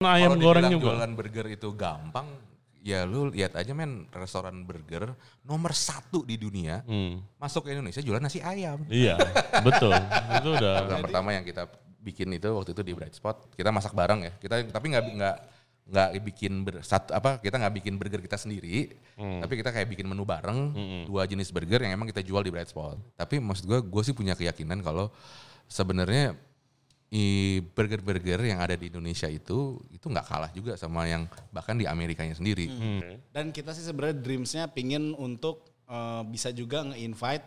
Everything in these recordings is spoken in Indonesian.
ayam Kalau goreng juga. jualan burger itu gampang, ya lu lihat aja men restoran burger nomor satu di dunia Hmm. masuk ke Indonesia jualan nasi ayam. Iya, betul. Itu udah. Program pertama yang kita bikin itu waktu itu di Bright Spot, kita masak bareng ya. Kita tapi nggak nggak nggak bikin ber, satu apa kita nggak bikin burger kita sendiri, tapi kita kayak bikin menu bareng dua jenis burger yang emang kita jual di Bright Spot. Tapi maksud gue, gue sih punya keyakinan kalau sebenarnya burger-burger yang ada di Indonesia itu itu nggak kalah juga sama yang bahkan di Amerikanya sendiri. Dan kita sih sebenarnya dreamsnya pingin untuk eh, bisa juga nge-invite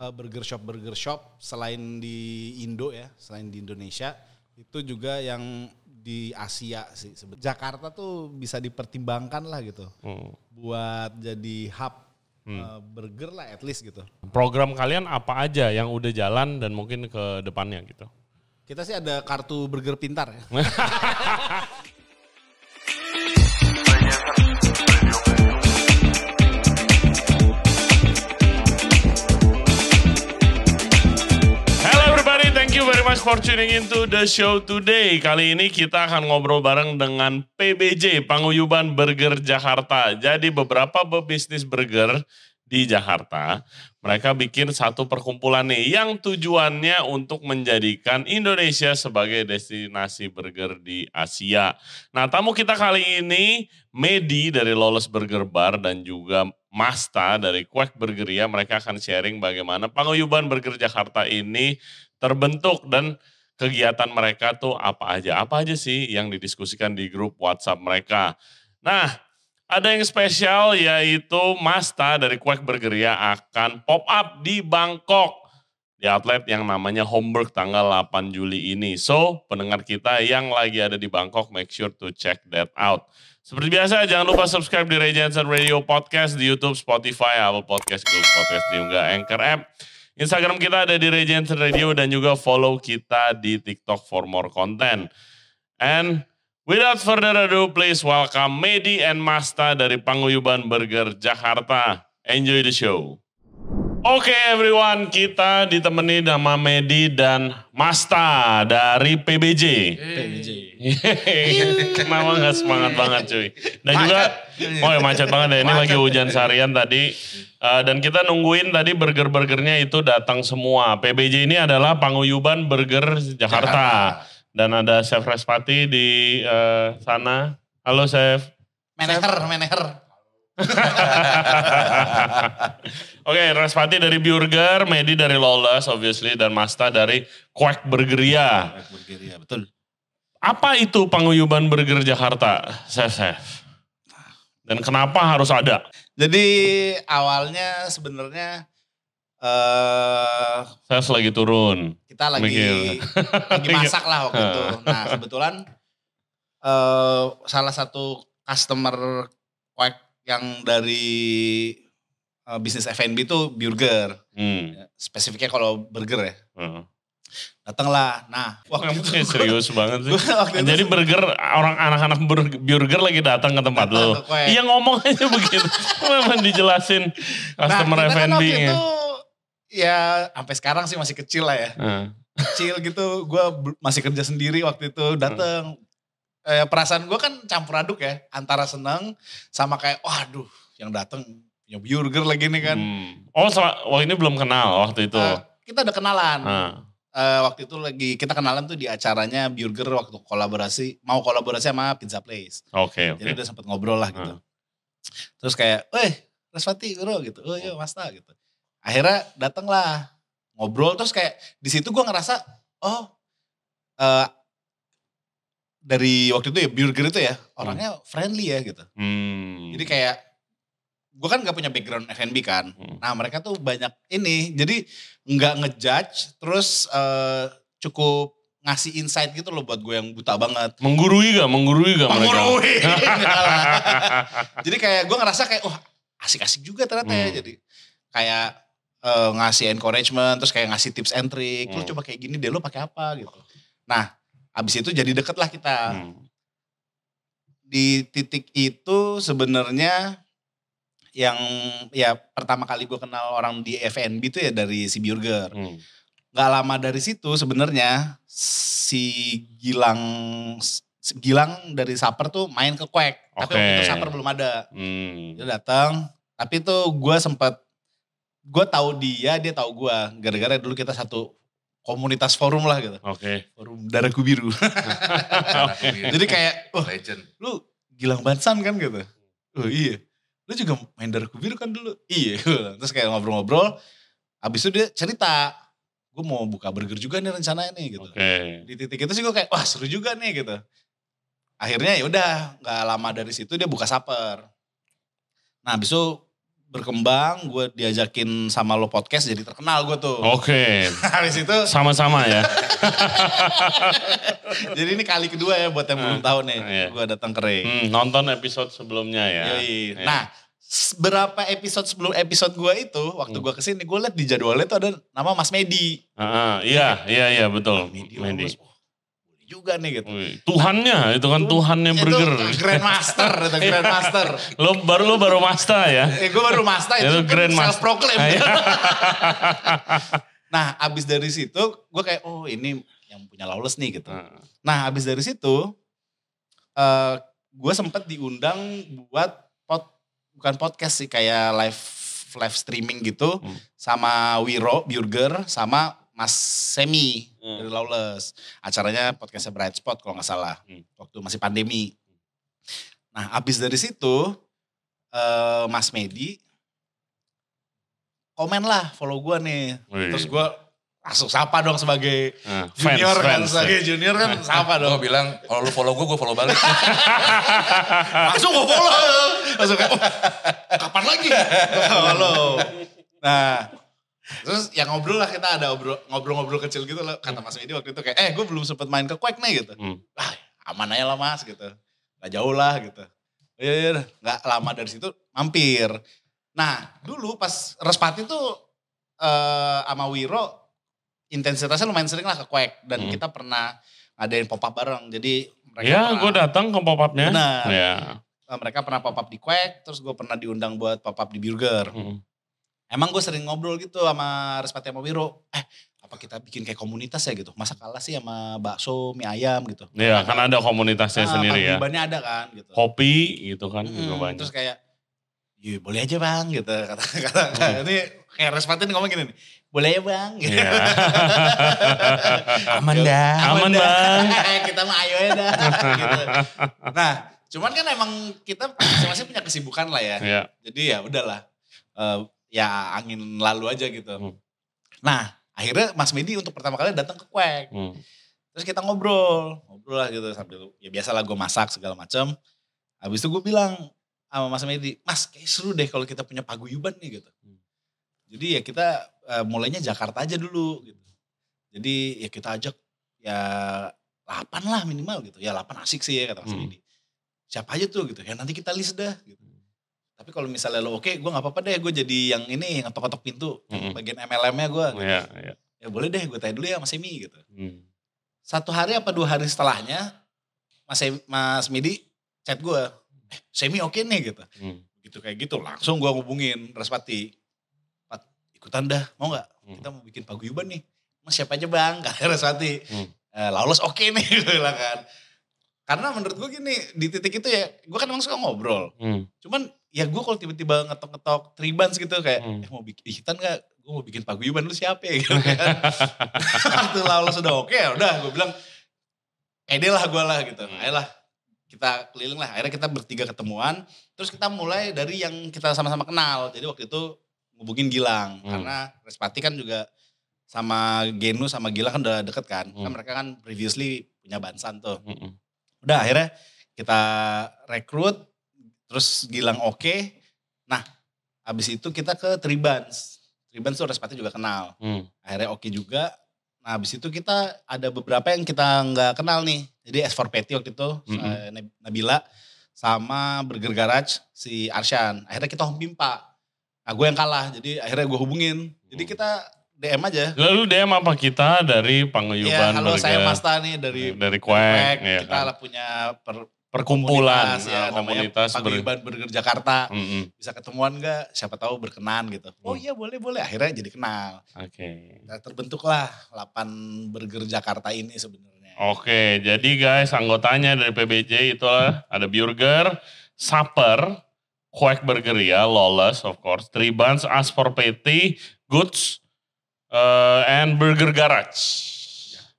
eh, burger shop burger shop selain di Indo ya, selain di Indonesia itu juga yang di Asia sih. Sebe- Jakarta tuh bisa dipertimbangkan lah gitu, Hmm. buat jadi hub eh, burger lah at least gitu. Program kalian apa aja yang udah jalan dan mungkin ke depannya gitu? Kita sih ada kartu burger pintar ya. Much for tuning into the show today. Kali ini kita akan ngobrol bareng dengan PBJ, Panguyuban Burger Jakarta. Jadi beberapa pebisnis burger di Jakarta, mereka bikin satu perkumpulan nih yang tujuannya untuk menjadikan Indonesia sebagai destinasi burger di Asia. Nah tamu kita kali ini Medi dari Lawless Burger Bar dan juga Masta dari Quack Burgeria. Mereka akan sharing bagaimana panguyuban burger Jakarta ini terbentuk dan kegiatan mereka tuh apa aja. Apa aja sih yang didiskusikan di grup WhatsApp mereka. Nah, ada yang spesial yaitu Masta dari Quack Burgeria akan pop up di Bangkok di outlet yang namanya Homburg tanggal 8 Juli ini. So, pendengar kita yang lagi ada di Bangkok, make sure to check that out. Seperti biasa, jangan lupa subscribe di Ray Radio Podcast di YouTube, Spotify, Apple Podcast, Google Podcast, dan juga Anchor App. Instagram kita ada di Ray Radio dan juga follow kita di TikTok for more content. And without further ado, please welcome Medi and Masta dari Panguyuban Burger Jakarta. Enjoy the show. Oke everyone, kita ditemani sama Medi dan Masta dari PBJ. PBJ. Kenapa nggak semangat banget cuy? Dan juga, oh ya macet banget ya. Ini lagi hujan seharian tadi. Eh, dan kita nungguin tadi burger-burgernya itu datang semua. PBJ ini adalah Panguyuban Burger Jakarta. Dan ada Chef Respati di eh, sana. Halo Chef. Meneher, meneher. Oke, Respati dari Burger, Medi dari Lawless obviously, dan Masta dari Quack Burgeria. Burgeria, betul. Apa itu panguyuban burger Jakarta, Chef Chef? Dan kenapa harus ada? Jadi awalnya sebenarnya eh Chef lagi turun. Kita lagi Mikir. lagi masak lah waktu itu. Nah kebetulan eh salah satu customer Quack yang dari eh, bisnis F&B itu burger. Hmm. Spesifiknya kalau burger ya. Hmm. Datanglah. Nah waktu itu serius banget sih. Waktu itu Jadi burger orang anak-anak bur- burger lagi datang ke tempat Datang lu. ke Quack. Iya ngomong aja begitu. Memang dijelasin customer nah, kita kan waktu F&B-nya. itu ya sampai sekarang sih masih kecil lah ya. Hmm. Kecil gitu, gue masih kerja sendiri waktu itu dateng. Eh, perasaan gue kan campur aduk ya, antara seneng sama kayak, waduh yang dateng punya burger lagi nih kan. Hmm. Oh, sama- wah ini belum kenal waktu itu. Eh, kita udah kenalan. Ah. Eh, waktu itu lagi kita kenalan tuh di acaranya burger waktu kolaborasi, mau kolaborasi sama Pizza Place. Oke, oke. Jadi udah sempet ngobrol lah gitu. Terus kayak, weh Raswati bro gitu, oh iya Masta gitu. Akhirnya dateng lah, ngobrol terus kayak di situ gue ngerasa, oh eh dari waktu itu ya burger itu ya orangnya friendly ya gitu. Hmm. Jadi kayak gue kan gak punya background F&B kan. Hmm. Nah mereka tuh banyak ini, jadi nggak ngejudge, terus eh, cukup ngasih insight gitu loh buat gue yang buta banget. Menggurui gak? Menggurui gak? Menggurui. Jadi kayak gue ngerasa kayak wah asik-asik juga ternyata ya. Hmm. Jadi kayak eh, ngasih encouragement, terus kayak ngasih tips and trick. Lu Hmm. coba kayak gini deh, lu pakai apa gitu. Nah, abis itu jadi deket lah kita. Hmm. Di titik itu sebenarnya yang ya pertama kali gue kenal orang di FNB itu ya dari si Burger. Hmm. Gak lama dari situ sebenarnya si Gilang Gilang dari Saper tuh main ke Quack. Tapi Oke. waktu itu Saper belum ada. Hmm. Dia datang, tapi tuh gue sempet, gue tahu dia, dia tahu gue. Gara-gara dulu kita satu komunitas forum lah gitu. Oke. Forum Darahku Biru. Jadi kayak, wah legend. lu Gilang Bansan kan gitu. Oh iya. Lu juga main Darahku Biru kan dulu. Iya. Terus kayak ngobrol-ngobrol. Habis itu dia cerita. Gue mau buka burger juga nih rencananya nih gitu. Oke. Di titik itu sih gue kayak, wah seru juga nih gitu. Akhirnya ya udah nggak lama dari situ dia buka saper. Nah habis itu berkembang, gue diajakin sama lo podcast jadi terkenal gue tuh. Oke. habis itu, Sama-sama ya. jadi ini kali kedua ya buat yang belum tahu nih, Iya. gue datang ke Ray. Hmm, nonton episode sebelumnya ya. Yoi. Iya. Nah, berapa episode sebelum episode gue itu, waktu Hmm. gue ke sini, gue liat di jadwalnya tuh ada nama Mas Medi. Ah, iya, iya, iya betul. Medi, Medi. Juga nih gitu. Wih, Tuhannya, itu kan Tuhannya burger. Itu Grandmaster, itu Grandmaster. Lo baru lo baru master ya. eh, gue baru master itu, Itu kan Grandmaster. self-proclaim. Ah, iya. nah, abis dari situ, gue kayak, oh ini yang punya Lawless nih gitu. Ah, Nah, abis dari situ, eh gue sempet diundang buat pod, bukan podcast sih, kayak live live streaming gitu, Hmm. sama Wiro Burger, sama Mas Semi Hmm. dari Lawless. Acaranya podcastnya Bright Spot kalau nggak salah, Hmm. waktu masih pandemi. Nah, abis dari situ, eh Mas Medi komen lah follow gue nih. wih. Terus gue langsung sapa dong sebagai Ah, fans, junior kan, fans. sebagai junior kan sapa Gue dong. bilang, kalau lu follow gue, gue follow balik. langsung gue follow. Langsung kayak, "Oh, kapan lagi? Follow. Nah, terus yang ngobrol lah kita ada obrol- ngobrol-ngobrol kecil gitu loh. Kata Mas Medi waktu itu kayak, eh gue belum sempet main ke Quack nih gitu. Hmm. Ah aman aja lah mas gitu. Gak jauh lah gitu. Iya, iya, iya. gak lama dari situ mampir. Nah dulu pas Respati tuh eh sama Wiro intensitasnya lumayan sering lah ke Quack. Dan Hmm. kita pernah ngadain pop up bareng. Jadi mereka Ya, pernah- gue datang ke pop up-nya. Benar. Ya. Eh, mereka pernah pop up di Quack, terus gue pernah diundang buat pop up di Burger. Hmm. Emang gue sering ngobrol gitu sama Respati sama Wiro, eh apa kita bikin kayak komunitas ya gitu, masa kalah sih sama bakso, mie ayam gitu. Ya, kan ada komunitasnya Ah, sendiri ya. paguyubannya ada kan gitu. Kopi gitu kan Mm, juga banyak. terus kayak, iya boleh aja bang gitu. Kata, kata, Hmm. ini kayak Respati ngomong gini nih, boleh ya bang gitu. Iya. Aman dah. Aman, dah. Bang. kita mah ayo ya dah. gitu. Nah cuman kan emang kita masing-masing punya kesibukan lah ya. Ya. Jadi ya udahlah. Eh, ya angin lalu aja gitu. Hmm. Nah akhirnya Mas Medi untuk pertama kali datang ke Quack. Hmm. Terus kita ngobrol. Ngobrol lah gitu sambil ya biasa lah gue masak segala macam. Habis itu gue bilang sama Mas Medi, Mas kayak seru deh kalau kita punya paguyuban nih gitu. Hmm. Jadi ya kita eh, mulainya Jakarta aja dulu gitu. Jadi ya kita ajak ya 8 lah minimal gitu. Ya 8 asik sih ya kata Mas Hmm. Medi. Siapa aja tuh gitu. Ya nanti kita list dah gitu. Tapi kalau misalnya lo oke, gue nggak apa-apa deh. Gue jadi yang ini, yang ngetok-ngetok pintu. Mm-mm. Bagian MLM-nya gue. Ya, ya. Ya boleh deh, gue tanya dulu ya Mas Emi gitu. Hmm. Satu hari apa dua hari setelahnya, Mas, Em- Mas Midi chat gue. Eh, Semi oke nih gitu. Hmm. Gitu kayak gitu. Langsung gue hubungin Raspati. Pat, ikutan dah, mau gak? Hmm. Kita mau bikin paguyuban nih. Mas siapa aja bang? Kata Raspati. Hmm. Eh, Lawless oke nih, gue bilang kan. Karena menurut gue gini, di titik itu ya, gue kan emang suka ngobrol. Hmm. Cuman ya gue kalau tiba-tiba ngetok-ngetok tribans gitu kayak, Hmm. eh mau bikin, hitan gak? Gue mau bikin paguyuban lu siapa ya? Gitu kan. Waktu Lawless udah oke ya udah gue bilang, pede lah gue lah gitu. Hmm. Ayolah kita keliling lah. Akhirnya kita bertiga ketemuan. Terus kita mulai dari yang kita sama-sama kenal. Jadi waktu itu ngubungin Gilang. Hmm. Karena Respati kan juga sama Genu sama Gilang kan udah deket kan. Kan Hmm. mereka kan previously punya Bansan tuh. Hmm. Udah akhirnya kita rekrut, terus Gilang oke. Nah, habis itu kita ke Tribans. Tribans tuh Respati juga kenal. Hmm. Akhirnya oke juga. Nah, habis itu kita ada beberapa yang kita nggak kenal nih. Jadi S4 Petty waktu itu, Mm-mm. eh, Nab- Nabila, sama Burger Garage, si Arsyan. Akhirnya kita home. Nah, gue yang kalah. Jadi akhirnya gue hubungin. Jadi Hmm. kita DM aja. Lalu DM apa kita dari Iya, Panguyuban halo saya Burger, Masta nih dari dari Quack. Quack, ya kita kan? lah punya per- perkumpulan komunitas, ya, ya, namanya komunitas ber- Paguyuban Burger Jakarta. Mm-mm. Bisa ketemuan gak? Siapa tahu berkenan gitu. Oh Hmm. iya boleh boleh. Akhirnya jadi kenal. Oke. Nah, terbentuklah 8 Burger Jakarta ini sebenarnya. Oke, jadi guys anggotanya dari PBJ itu ada Burger, Supper, Quack Burger ya, Lawless of course, Three Buns, As for Patty, Goods, uh, and Burger Garage.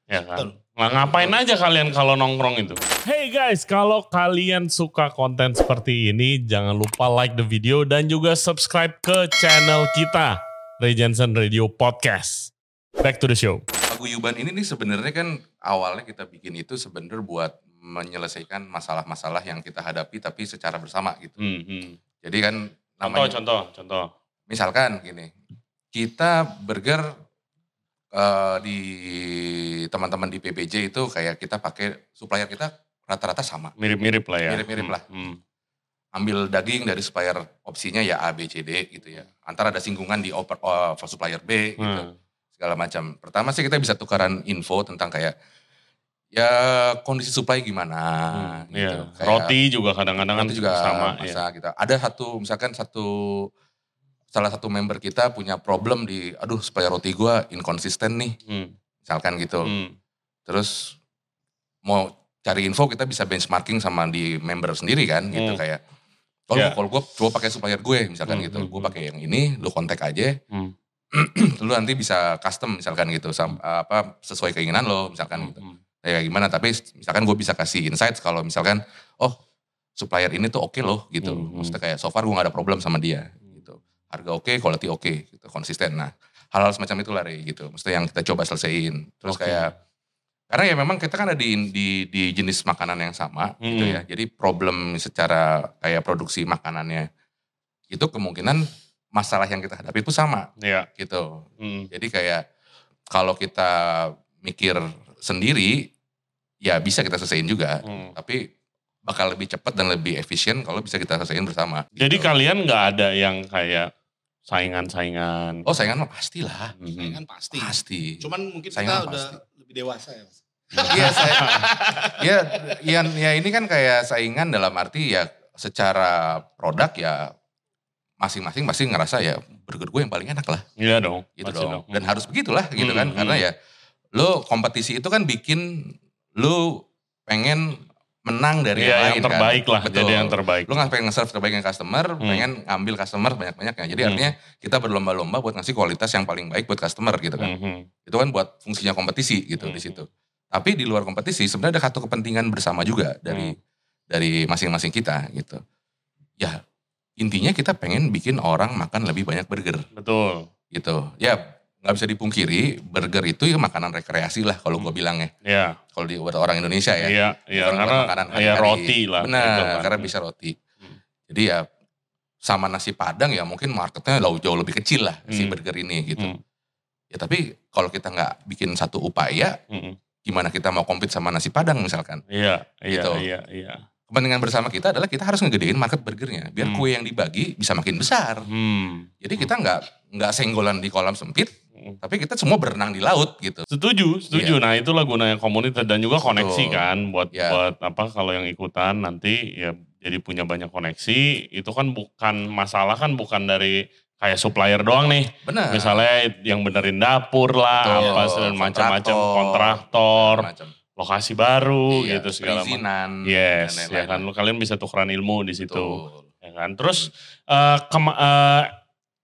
Ya kan? Betul. Nah, ngapain aja kalian kalau nongkrong itu? Hey guys, kalau kalian suka konten seperti ini, jangan lupa like the video dan juga subscribe ke channel kita, Ray Jensen Radio Podcast. Back to the show. Paguyuban ini nih sebenarnya kan awalnya kita bikin itu sebenarnya buat menyelesaikan masalah-masalah yang kita hadapi tapi secara bersama gitu. Hmm, hmm. Jadi kan Contoh, namanya contoh, contoh. misalkan gini, kita burger eh, di teman-teman di PBJ itu kayak kita pakai supplier kita rata-rata sama. Mirip-mirip lah ya. Mirip-mirip Hmm, lah. hmm. Ambil daging dari supplier opsinya ya A, B, C, D gitu ya. Antara ada singgungan di oper, eh, supplier B gitu. Hmm. segala macam. Pertama sih kita bisa tukaran info tentang kayak ya kondisi supply gimana Hmm, gitu. iya. Kayak Roti juga kadang-kadang kan juga sama. masa ya. gitu. Ada satu misalkan satu salah satu member kita punya problem di aduh supaya roti gua inkonsisten nih. Hmm, misalkan gitu. hmm, Terus mau cari info kita bisa benchmarking sama di member sendiri kan gitu Hmm. kayak kalau Ya. kalau gue coba pakai supplier gue misalkan Hmm, gitu, hmm, gue hmm. pakai yang ini, lu kontak aja, hmm, lu nanti bisa custom misalkan gitu sam- apa sesuai keinginan lo misalkan hmm, gitu. hmm. kayak gimana? Tapi misalkan gue bisa kasih insights kalau misalkan oh supplier ini tuh oke loh gitu. Hmm, maksudnya kayak so far gue gak ada problem sama dia. gitu harga oke quality oke gitu konsisten nah hal-hal semacam itu lah Rey, gitu maksudnya yang kita coba selesaiin terus Oke. kayak karena ya memang kita kan ada di, di, di jenis makanan yang sama gitu Hmm. ya jadi problem secara kayak produksi makanannya itu kemungkinan masalah yang kita hadapi itu sama Iya. gitu hmm. jadi kayak kalau kita mikir sendiri, ya bisa kita selesaiin juga. Hmm. Tapi bakal lebih cepat dan lebih efisien kalau bisa kita selesaiin bersama. Jadi gitu. kalian nggak ada yang kayak saingan-saingan. Oh saingan mah pastilah. Mhm. Kan pasti. Pasti. Cuman mungkin Saingan kita udah pasti. lebih dewasa ya mas. Iya saya, ya, ya, ya ini kan kayak saingan dalam arti ya secara produk ya masing-masing pasti ngerasa ya burger gue yang paling enak lah Iya dong. gitu pasti dong. Dan harus begitulah gitu Hmm, kan. hmm. Karena ya lo kompetisi itu kan bikin lo pengen menang dari Iya, yang yang lain terbaik kan. lah. Jadi yang terbaik. Lo nggak pengen nge-serve terbaiknya customer, Hmm. pengen ngambil customer banyak-banyaknya. Jadi Hmm. artinya kita berlomba-lomba buat ngasih kualitas yang paling baik buat customer gitu kan. Mhm. Itu kan buat fungsinya kompetisi gitu Hmm. di situ. Tapi di luar kompetisi sebenarnya ada satu kepentingan bersama juga dari Hmm. dari masing-masing kita gitu. Ya intinya kita pengen bikin orang makan lebih banyak burger Betul. gitu. Ya nggak bisa dipungkiri burger itu ya makanan rekreasi lah kalau gue bilang ya. Iya. Kalau di buat orang Indonesia ya. Iya, iya Bukan buat karena makanan ya hari-hari. roti lah. Benar, gitu kan. karena bisa roti. Hmm. Jadi ya sama nasi padang ya mungkin marketnya jauh jauh lebih kecil lah si Hmm. burger ini gitu. Hmm. Ya tapi kalau kita nggak bikin satu upaya, Mhm. gimana kita mau compete sama nasi padang misalkan? Iya, iya, Gitu. iya, iya. Kepentingan bersama kita adalah kita harus ngegedein market burgernya, biar Hmm. kue yang dibagi bisa makin besar. Hmm. Jadi kita nggak nggak senggolan di kolam sempit, Hmm. tapi kita semua berenang di laut gitu. Setuju, setuju. Nah itulah gunanya komunitas dan juga koneksi Betul. kan buat Ya. buat apa kalau yang ikutan nanti ya jadi punya banyak koneksi. Itu kan bukan masalah kan bukan dari kayak supplier doang nih. Benar. Misalnya yang benerin dapur lah, Betul. apa segala macam-macam Kontraktor. Macam. lokasi baru Iya, gitu segala macam. Yes, dan ya kan lu kalian bisa tukeran ilmu di situ. Betul. Ya kan. Terus eh kema- eh,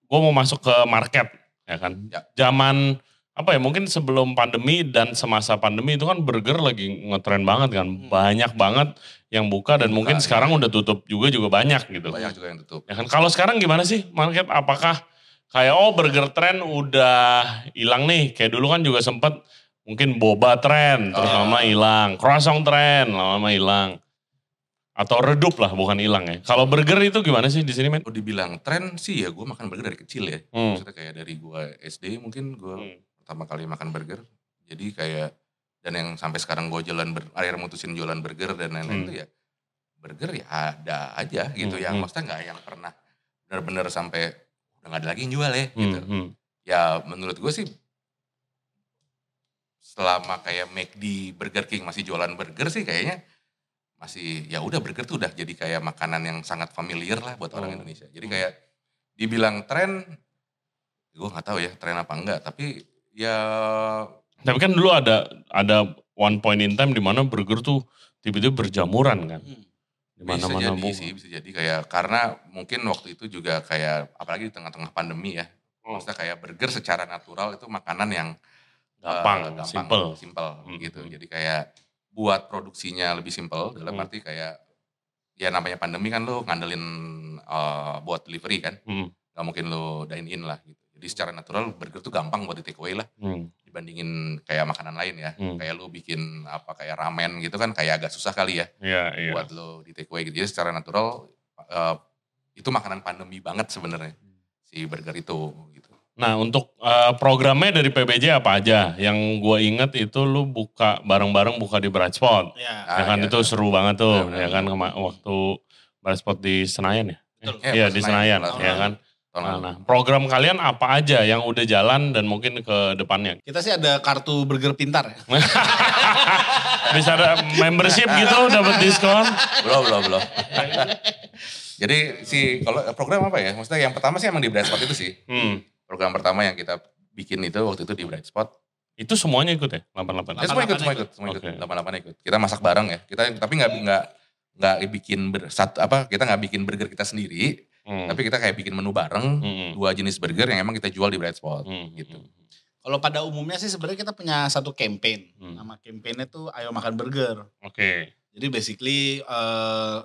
gue mau masuk ke market ya kan. Ya. Zaman apa ya mungkin sebelum pandemi dan semasa pandemi itu kan burger lagi ngetren banget kan. Hmm. Banyak banget yang buka dan Yang mungkin buka, sekarang ya. udah tutup juga juga banyak gitu. Banyak juga yang tutup. Ya kan kalau sekarang gimana sih market apakah kayak oh burger trend udah hilang nih. Kayak dulu kan juga sempet mungkin boba trend terus Oh. lama hilang, croissant trend lama hilang. Atau redup lah bukan hilang ya. Kalau burger itu gimana sih di sini men? Kalau dibilang tren sih ya gue makan burger dari kecil ya. Hmm. Maksudnya kayak dari gue SD mungkin gue Hmm. pertama kali makan burger. Jadi kayak dan yang sampai sekarang gue jalan ber, akhirnya mutusin jualan burger dan lain-lain Hmm. itu ya burger ya ada aja gitu Hmm, yang hmm. maksudnya nggak yang pernah benar-benar sampai udah nggak ada lagi yang jual ya Hmm, gitu. hmm. Ya menurut gue sih selama kayak McD, Burger King masih jualan burger sih kayaknya masih ya udah burger tuh udah jadi kayak makanan yang sangat familiar lah buat orang Oh. Indonesia. Jadi kayak dibilang tren, gue nggak tahu ya tren apa enggak. Tapi ya Tapi kan dulu ada ada one point in time di mana burger tuh tiba-tiba berjamuran kan. Hmm. Di Bisa mana-mana jadi bu- sih, bisa jadi kayak karena mungkin waktu itu juga kayak apalagi di tengah-tengah pandemi ya. Hmm. Maksudnya kayak burger secara natural itu makanan yang gampang, eh, simple. simple Hmm. gitu. Jadi kayak buat produksinya lebih simple dalam Hmm. arti kayak ya namanya pandemi kan lo ngandelin eh, buat delivery kan. Hmm. Gak mungkin lo dine in lah gitu. Jadi secara natural burger tuh gampang buat di take away lah Hmm. dibandingin kayak makanan lain ya. Hmm. Kayak lo bikin apa kayak ramen gitu kan kayak agak susah kali ya Iya, iya. buat lo di take away gitu. Jadi secara natural eh, itu makanan pandemi banget sebenarnya si burger itu gitu. Nah untuk eh, programnya dari PBJ apa aja? Yang gue inget itu lu buka bareng-bareng buka di Bright Spot. Ya. ya kan iya. itu seru banget tuh. Benar, ya kan waktu Bright Spot di Senayan ya? Betul. Eh, Iya pas di Senayan, Senayan ya kan. Nah, nah, program kalian apa aja yang udah jalan dan mungkin ke depannya? Kita sih ada kartu burger pintar ya. Bisa ada membership gitu dapat diskon? belum belum belum jadi si kalau program apa ya maksudnya yang pertama sih emang di Bright Spot itu sih Hmm. Program pertama yang kita bikin itu waktu itu di Bright Spot Itu semuanya ikut ya? 88? ya, semua ikut 88 semua ikut semua ikut Oke. 88 ikut kita masak bareng ya kita tapi nggak nggak nggak bikin ber, satu apa kita nggak bikin burger kita sendiri Hmm. tapi kita kayak bikin menu bareng Hmm. dua jenis burger yang emang kita jual di Bright Spot Hmm. gitu Kalau pada umumnya sih sebenarnya kita punya satu campaign. Hmm. Nama campaignnya tuh Ayo Makan Burger. Oke. Jadi basically eh,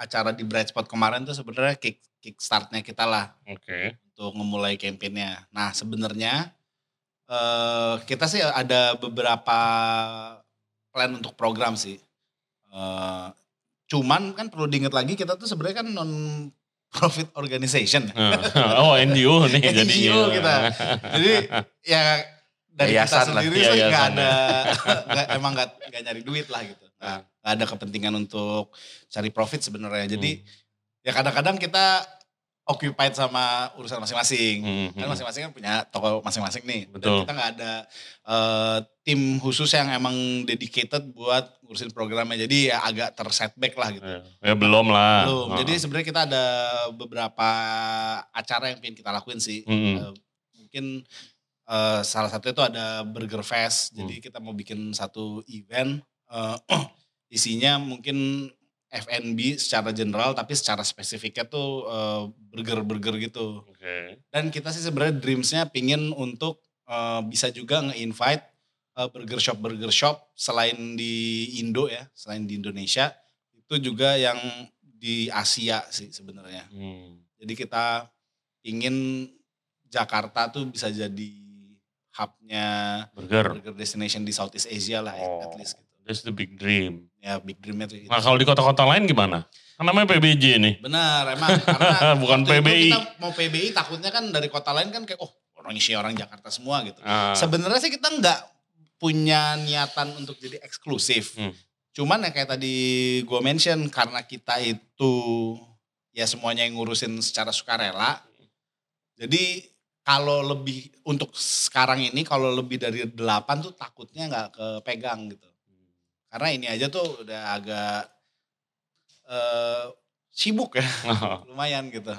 acara di Bright Spot kemarin tuh sebenarnya kick kickstartnya kita lah Oke. untuk memulai campaignnya. Nah sebenarnya eh, kita sih ada beberapa plan untuk program sih. Eh, cuman kan perlu diingat lagi kita tuh sebenarnya kan non profit organization. oh NGO nih NGO jadinya. kita. Jadi ya dari kita Yayasan lah. sendiri sih nggak ada nggak- emang nggak nyari duit lah gitu. Nggak nggak ada kepentingan untuk cari profit sebenarnya. Jadi ya kadang-kadang kita occupied sama urusan masing-masing. Hmm, Kan hmm. masing-masing kan punya toko masing-masing nih. Betul. Dan kita nggak ada eh, tim khusus yang emang dedicated buat ngurusin programnya. Jadi ya agak tersetback lah gitu. Ya, ya belum lah. Belum. Oh. Jadi sebenarnya kita ada beberapa acara yang pengen kita lakuin sih. Hmm. Eh, mungkin eh, salah satu itu ada Burger Fest. Hmm. Jadi kita mau bikin satu event eh, isinya mungkin F&B secara general tapi secara spesifiknya tuh eh, burger-burger gitu. Oke. Dan kita sih sebenarnya dreamsnya pingin untuk eh, bisa juga nge-invite burger shop burger shop selain di Indo ya, selain di Indonesia itu juga yang di Asia sih sebenarnya. Hmm. Jadi kita ingin Jakarta tuh bisa jadi hubnya Burger. burger destination di Southeast Asia lah ya, Oh. at least gitu. That's the big dream. Ya big dreamnya tuh itu. Nah kalau di kota-kota lain gimana? Kan namanya PBJ nih. Benar emang karena Bukan PBI. kita mau PBI takutnya kan dari kota lain kan kayak oh orang isi orang Jakarta semua gitu. Ah, Sebenarnya sih kita nggak punya niatan untuk jadi eksklusif. Hmm. Cuman ya kayak tadi gue mention karena kita itu ya semuanya yang ngurusin secara sukarela. Jadi kalau lebih untuk sekarang ini kalau lebih dari delapan tuh takutnya nggak kepegang gitu. Karena ini aja tuh udah agak eh, sibuk ya, lumayan gitu.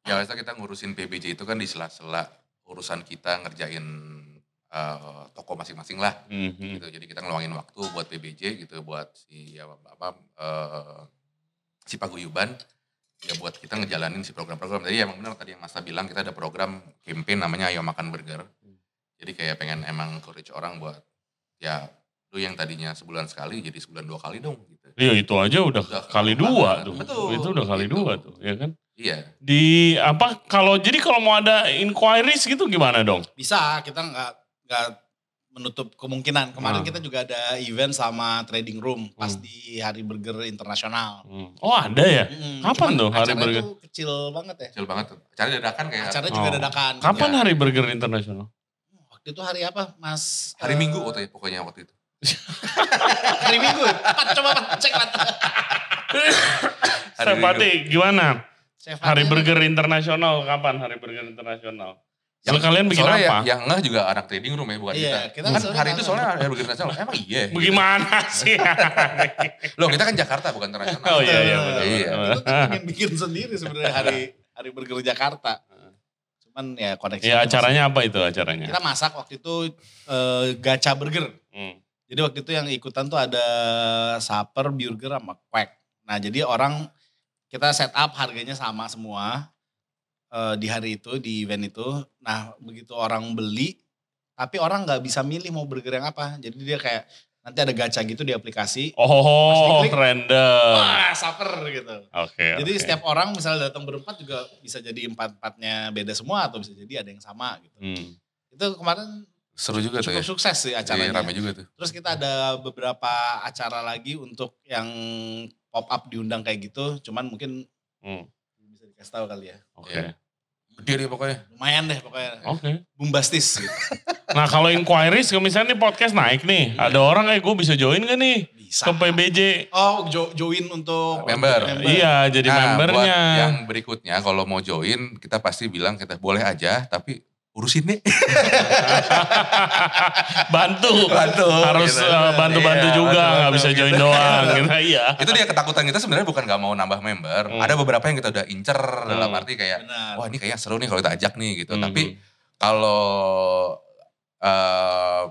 ya biasa kita ngurusin PBJ itu kan di sela-sela urusan kita ngerjain eh, toko masing-masing lah Mhm. gitu. Jadi kita ngeluangin waktu buat PBJ gitu, buat si apa, apa eh, si paguyuban ya buat kita ngejalanin si program-program. Jadi emang benar tadi yang Masa bilang kita ada program campaign namanya Ayo Makan Burger. Jadi kayak pengen emang encourage orang buat ya lu yang tadinya sebulan sekali jadi sebulan dua kali dong gitu. Iya itu aja udah, Udah kali dua banget. tuh. Betul, Itu udah kali gitu. dua tuh, ya kan? Iya. Di apa kalau jadi kalau mau ada inquiries gitu gimana dong? Bisa, kita nggak nggak menutup kemungkinan. Kemarin Hmm. kita juga ada event sama trading room pas Hmm. di Hari Burger Internasional. Hmm. Oh ada ya? Mm, Kapan cuman tuh Hari Burger? tuh kecil banget ya. Kecil banget tuh. Cari dadakan kayak Acaranya juga Oh. dadakan. Kapan Ya. Hari Burger Internasional? Waktu itu hari apa, Mas? hari Eh, Minggu waktu pokoknya waktu itu. Hari Minggu. Pat, coba Pat, cek Pat. Hari Chef. Pati, gimana? Chef Hari Burger Internasional kapan Hari Burger Internasional? Yang kalian bikin soalnya apa? Ya, yang ngeh juga anak trading room ya bukan Iya, kita. kita Kan soalnya hari itu soalnya ada burger nasional. Emang iya. Bagaimana sih? Loh kita kan Jakarta bukan internasional. oh iya iya Betul. benar. Iya. Kita pengen bikin sendiri sebenarnya hari Hari Burger Jakarta. Cuman ya koneksi. Ya acaranya apa itu acaranya? Kita masak waktu itu eh, gacha burger. Hmm. Jadi waktu itu yang ikutan tuh ada Saper, Burger sama Quack. Nah jadi orang kita set up harganya sama semua eh, di hari itu di event itu. Nah begitu orang beli, tapi orang nggak bisa milih mau burger yang apa. Jadi dia kayak nanti ada gacha gitu di aplikasi. Oh, diklik, random. Wah Saper gitu. Oke. Jadi oke. setiap orang misalnya datang berempat juga bisa jadi empat-empatnya beda semua atau bisa jadi ada yang sama gitu. Hmm. Itu kemarin Seru juga tuh ya. sukses sih Iya, acaranya. rame juga tuh. Terus kita ada beberapa acara lagi untuk yang pop up diundang kayak gitu, cuman mungkin Hmm. bisa dikasih tahu kali ya. Oke. Iya. Gede deh pokoknya. Lumayan deh pokoknya. Oke. Bombastis gitu. Nah kalau inquiries, misalnya nih podcast naik nih, ada orang kayak gue bisa join gak nih Bisa. ke PBJ? Oh, jo- join untuk Member. Iya, jadi Nah, membernya. buat yang berikutnya kalau mau join kita pasti bilang kita boleh aja tapi urusin deh. bantu. Bantu, Harus gitu. eh, bantu-bantu Iya, juga, nggak bisa gitu. join doang. Gitu. Iya. Itu dia ketakutan kita sebenarnya bukan gak mau nambah member. Hmm. Ada beberapa yang kita udah incer dalam Hmm. arti kayak Benar. wah ini kayaknya seru nih kalau kita ajak nih gitu. Hmm. Tapi kalau eh,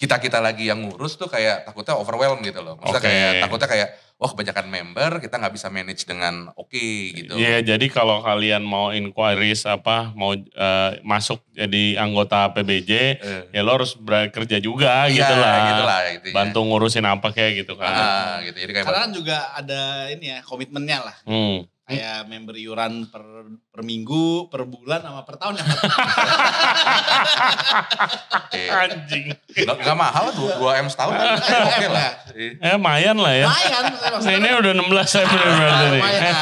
kita kita lagi yang ngurus tuh kayak takutnya overwhelm gitu loh. Maksudnya Oke. kayak takutnya kayak wah kebanyakan member kita nggak bisa manage dengan oke gitu. Iya, jadi kalau kalian mau inquiries apa, mau eh, masuk jadi anggota PBJ, Eh, ya lo harus bekerja juga iya, gitu lah. gitu lah gitu ya. Bantu ngurusin apa kayak gitu kan. Ah, gitu. Jadi kayak Karena kan juga ada ini ya komitmennya lah. Hmm. Kayak member iuran per, per minggu, per bulan, sama per tahun ya. eh, Anjing. nggak nggak mahal dua, dua m setahun kan oke lah. Eh, Eh, lumayan lah ya. Lumayan. Nah, ini udah 16 April berarti lumayan.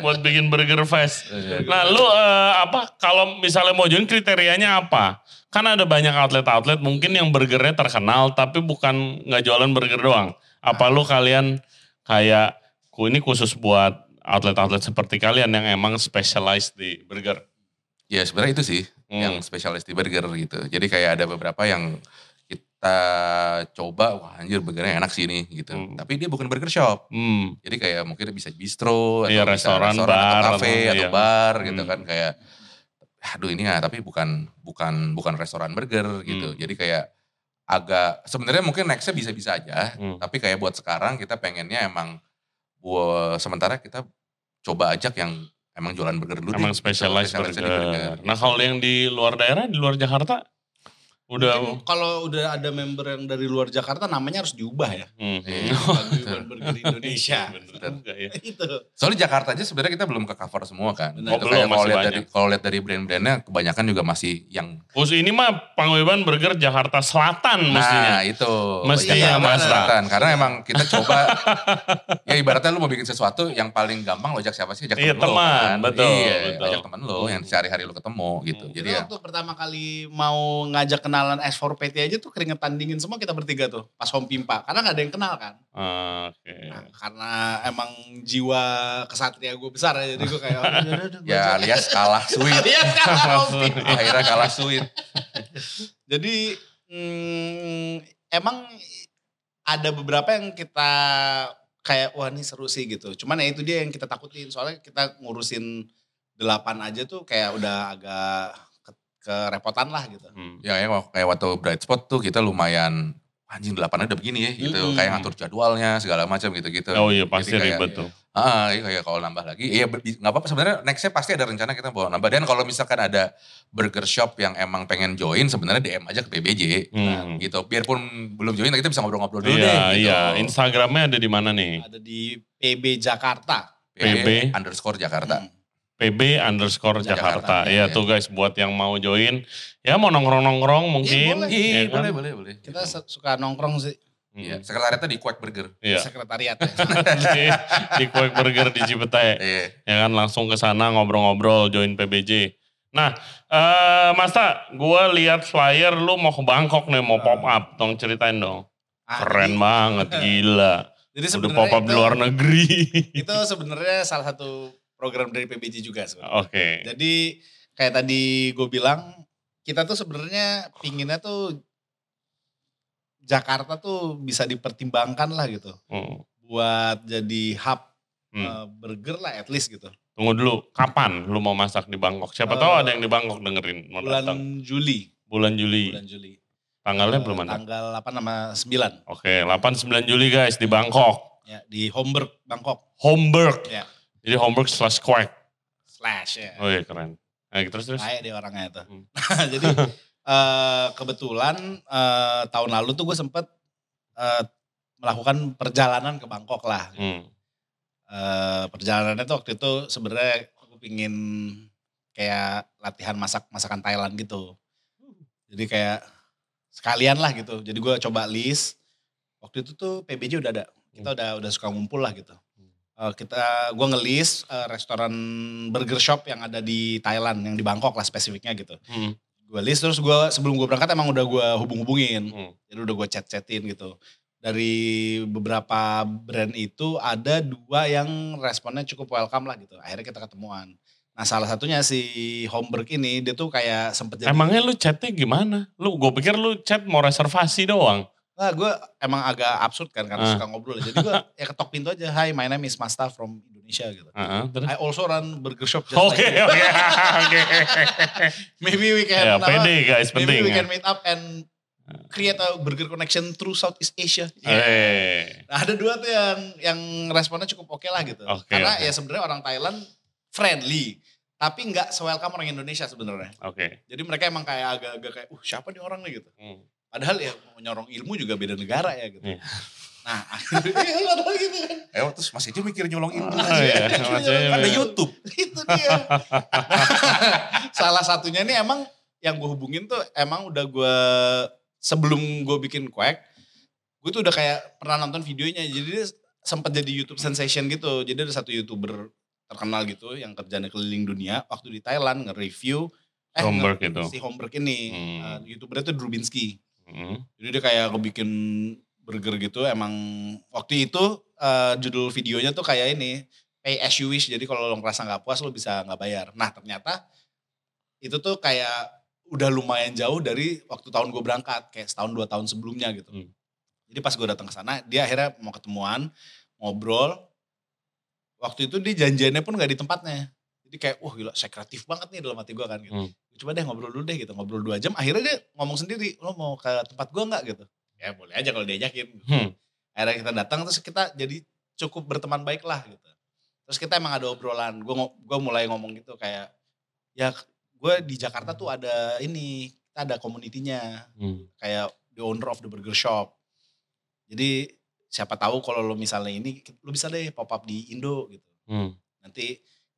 Buat bikin burger fest. Iya. Nah lu eh, apa kalau misalnya mau join kriterianya apa? Kan ada banyak outlet-outlet mungkin yang burgernya terkenal tapi bukan nggak jualan burger doang. Apa lu kalian kayak ku ini khusus buat outlet-outlet seperti kalian yang emang specialized di burger? Ya sebenarnya itu sih Hmm. yang spesialis di burger gitu. Jadi kayak ada beberapa yang kita coba, wah anjir burgernya enak sih ini gitu. Hmm. Tapi dia bukan burger shop. Hmm. Jadi kayak mungkin bisa bistro, atau Iya, bisa restoran, atau bar, kafe, atau- atau iya. bar gitu Hmm. kan. Kayak, aduh ini ya tapi bukan bukan bukan restoran burger gitu. Hmm. Jadi kayak agak, sebenarnya mungkin nextnya bisa-bisa aja. Hmm. Tapi kayak buat sekarang kita pengennya emang, buat sementara kita coba ajak yang emang jualan burger dulu Emang specialized Spesialisnya burger. Nah kalau yang di luar daerah, di luar Jakarta, udah... Kalau udah ada member yang dari luar Jakarta namanya harus diubah ya. Hmm. Iya. Paguyuban Burger Indonesia. Bener juga ya. itu. Soalnya Jakarta aja sebenarnya kita belum ke cover semua kan. Oh, belum, kalau lihat banyak. dari kalau lihat dari brand-brandnya kebanyakan juga masih yang Khusus ini mah Panguyuban Burger Jakarta Selatan mestinya. Nah itu. Mestinya, Iya, Mas Selatan. Karena emang kita coba, ya ibaratnya lu mau bikin sesuatu yang paling gampang lo ajak siapa sih? Ajak Iya, temen lo teman. kan. Betul, Iya, betul. ajak temen lo yang sehari-hari lo ketemu gitu. Hmm. Jadi ya, waktu pertama kali mau ngajak kenalan S4PT aja tuh keringetan dingin semua kita bertiga tuh. Pas Home Pimpa. Karena gak ada yang kenal kan. Ah, Oke. Nah, karena emang jiwa kesatria gue besar ya. Jadi gue kayak, "Oh, udah, udah, ya ajak." alias kalah sweet. Iya sekarang Home Pimpa. Akhirnya kalah sweet. Jadi mm, emang ada beberapa yang kita kayak wah ini seru sih gitu. Cuman ya itu dia yang kita takutin. Soalnya kita ngurusin delapan aja tuh kayak udah agak kerepotan lah gitu. Hmm. Ya yang kayak waktu Bright Spot tuh kita lumayan anjing delapan udah begini ya gitu. Mm-mm. Kayak ngatur jadwalnya segala macam gitu-gitu. Oh iya pasti Jadi kayak- ribet tuh. Ah, iya kayak kalau nambah lagi, iya nggak apa-apa sebenarnya nextnya pasti ada rencana kita mau nambah. Dan kalau misalkan ada burger shop yang emang pengen join, sebenarnya DM aja ke PBJ Hmm. gitu. Biarpun belum join, kita bisa ngobrol-ngobrol dulu deh. Iya, Gitu. iya. Instagramnya ada di mana nih? Ada di PB Jakarta. PB underscore Jakarta. Hmm. PB underscore Jakarta. Jakarta, Ya iya. tuh guys buat yang mau join. Ya mau nongkrong-nongkrong mungkin. boleh. ya Iya, kan? boleh, boleh, boleh. Kita suka nongkrong sih Hmm. Iya, sekretariatnya di Quack Burger. Iya. sekretariat ya. di, di Quick Burger di Cipete. Iya. Ya kan langsung ke sana ngobrol-ngobrol join PBJ. Nah, eh Masta, gue lihat flyer lu mau ke Bangkok nih, mau pop up, dong ceritain dong. Ah, Keren jadi- banget, gila. Jadi sebenarnya pop up di luar negeri. Itu sebenarnya salah satu program dari PBJ juga sebenarnya. Oke. Jadi kayak tadi gue bilang, kita tuh sebenarnya pinginnya tuh Jakarta tuh bisa dipertimbangkan lah gitu. Hmm. Buat jadi hub Hmm. eh, burger lah at least gitu. Tunggu dulu, kapan lu mau masak di Bangkok? Siapa Eh, tahu ada yang di Bangkok dengerin mau Bulan datang. Juli. Bulan Juli. Bulan Juli. Tanggalnya Eh, belum ada. Tanggal 8 sama 9. Oke, 8-9 Juli guys di Bangkok. Ya, di Homburg, Bangkok. Homburg. Ya. Jadi Homburg slash Quack. Slash ya. Oh iya keren. Nah, terus terus. Kayak dia orangnya itu. Hmm. Jadi eh, kebetulan eh, tahun lalu tuh gue sempet eh, melakukan perjalanan ke Bangkok lah. Hmm. Eh, perjalanannya tuh waktu itu sebenarnya aku pingin kayak latihan masak masakan Thailand gitu. Jadi kayak sekalian lah gitu. Jadi gue coba list. Waktu itu tuh PBJ udah ada. Kita udah udah suka ngumpul lah gitu. Eh, kita gue ngelis eh, restoran burger shop yang ada di Thailand yang di Bangkok lah spesifiknya gitu. Hmm. Gue list terus gue sebelum gue berangkat emang udah gue hubung-hubungin. Hmm. Jadi udah gue chat-chatin gitu. Dari beberapa brand itu ada dua yang responnya cukup welcome lah gitu. Akhirnya kita ketemuan. Nah salah satunya si Homburg ini dia tuh kayak sempet jadi. Emangnya lu chatnya gimana? Lu gue pikir lu chat mau reservasi doang. Nah gue emang agak absurd kan karena Ah. suka ngobrol. Jadi gue ya ketok pintu aja. Hi my name is Masta from Indonesia gitu. Heeh, terus. I also run burger shop just Oke like you. oke oke. Maybe we can apa, pede guys maybe penting we ya. can meet up and create a burger connection through Southeast Asia. Eh. Nah, ada dua tuh yang yang responnya cukup oke lah gitu. Oke, Karena oke. ya sebenarnya orang Thailand friendly, tapi nggak se-welcome orang Indonesia sebenarnya. Oke. Jadi mereka emang kayak agak-agak kayak, uh siapa nih orang nih gitu. Hmm. Padahal ya mau nyorong ilmu juga beda negara ya gitu. Iya. Nah, akhirnya iya, gitu kan. Eh terus Mas Ejo mikir nyolong ilmu. Oh, iya, maksudnya- Ada YouTube. Itu dia. Salah satunya ini emang yang gue hubungin tuh emang udah gue sebelum gue bikin quack, gue tuh udah kayak pernah nonton videonya. Jadi sempat jadi YouTube sensation gitu. Jadi ada satu youtuber terkenal gitu yang kerjanya keliling dunia waktu di Thailand nge-review eh, Homburg nge- itu. si Homburg ini. Hmm. Uh, youtubernya tuh Drubinski. Hmm. Jadi dia kayak ngebikin burger gitu emang waktu itu eh, judul videonya tuh kayak ini pay as you wish jadi kalau lo ngerasa nggak puas lo bisa nggak bayar. Nah ternyata itu tuh kayak udah lumayan jauh dari waktu tahun gue berangkat kayak setahun dua tahun sebelumnya gitu. Hmm. Jadi pas gue datang ke sana dia akhirnya mau ketemuan ngobrol. Waktu itu dia janjiannya pun nggak di tempatnya. Jadi kayak wah gila saya kreatif banget nih dalam hati gue kan gitu. Hmm. Coba deh ngobrol dulu deh gitu ngobrol dua jam. Akhirnya dia ngomong sendiri lo mau ke tempat gue nggak gitu. Ya boleh aja kalau diajakin. Hmm. Akhirnya kita datang terus kita jadi cukup berteman baik lah gitu. Terus kita emang ada obrolan. Gue gue mulai ngomong gitu kayak ya gue di Jakarta tuh ada ini kita ada komunitinya Hmm. kayak the owner of the burger shop. Jadi siapa tahu kalau lo misalnya ini lo bisa deh pop up di Indo gitu. Hmm. Nanti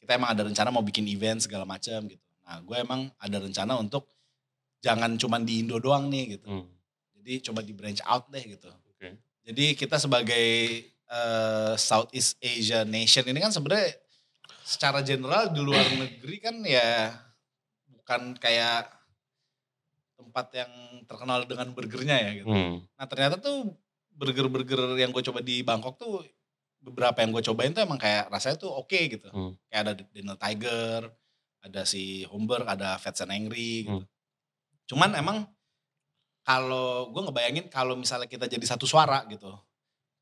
kita emang ada rencana mau bikin event segala macam gitu. Nah gue emang ada rencana untuk jangan cuman di Indo doang nih gitu. Hmm. Jadi coba di branch out deh gitu. Oke. Jadi kita sebagai eh, Southeast Asia nation ini kan sebenarnya secara general di luar negeri kan ya bukan kayak tempat yang terkenal dengan burgernya ya gitu. Hmm. Nah ternyata tuh burger-burger yang gue coba di Bangkok tuh beberapa yang gue cobain tuh emang kayak rasanya tuh oke gitu. Hmm. Kayak ada Daniel Tiger, ada si Homburg, ada Fats and Angry gitu. Hmm. Cuman emang kalau gue ngebayangin kalau misalnya kita jadi satu suara gitu,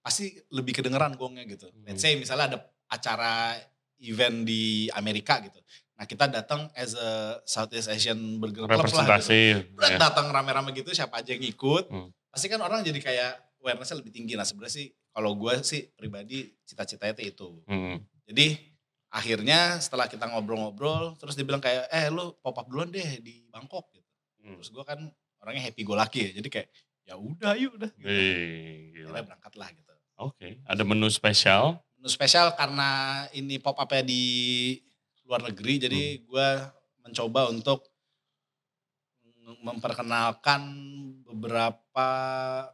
pasti lebih kedengeran gongnya gitu. Hmm. Let's say misalnya ada acara event di Amerika gitu. Nah kita datang as a Southeast Asian Burger Club lah gitu. Ya. datang rame-rame gitu siapa aja yang ikut. Hmm. Pasti kan orang jadi kayak awarenessnya lebih tinggi. Nah sebenarnya sih kalau gue sih pribadi cita-citanya tuh itu. Hmm. Jadi akhirnya setelah kita ngobrol-ngobrol terus dia bilang kayak eh lu pop up duluan deh di Bangkok gitu. Hmm. Terus gue kan orangnya happy go lucky ya. Jadi kayak ya udah yuk udah. Gitu. Wih, Akhirnya gila. berangkat lah gitu. Oke, ada menu spesial. Menu spesial karena ini pop up di luar negeri jadi gue mencoba untuk memperkenalkan beberapa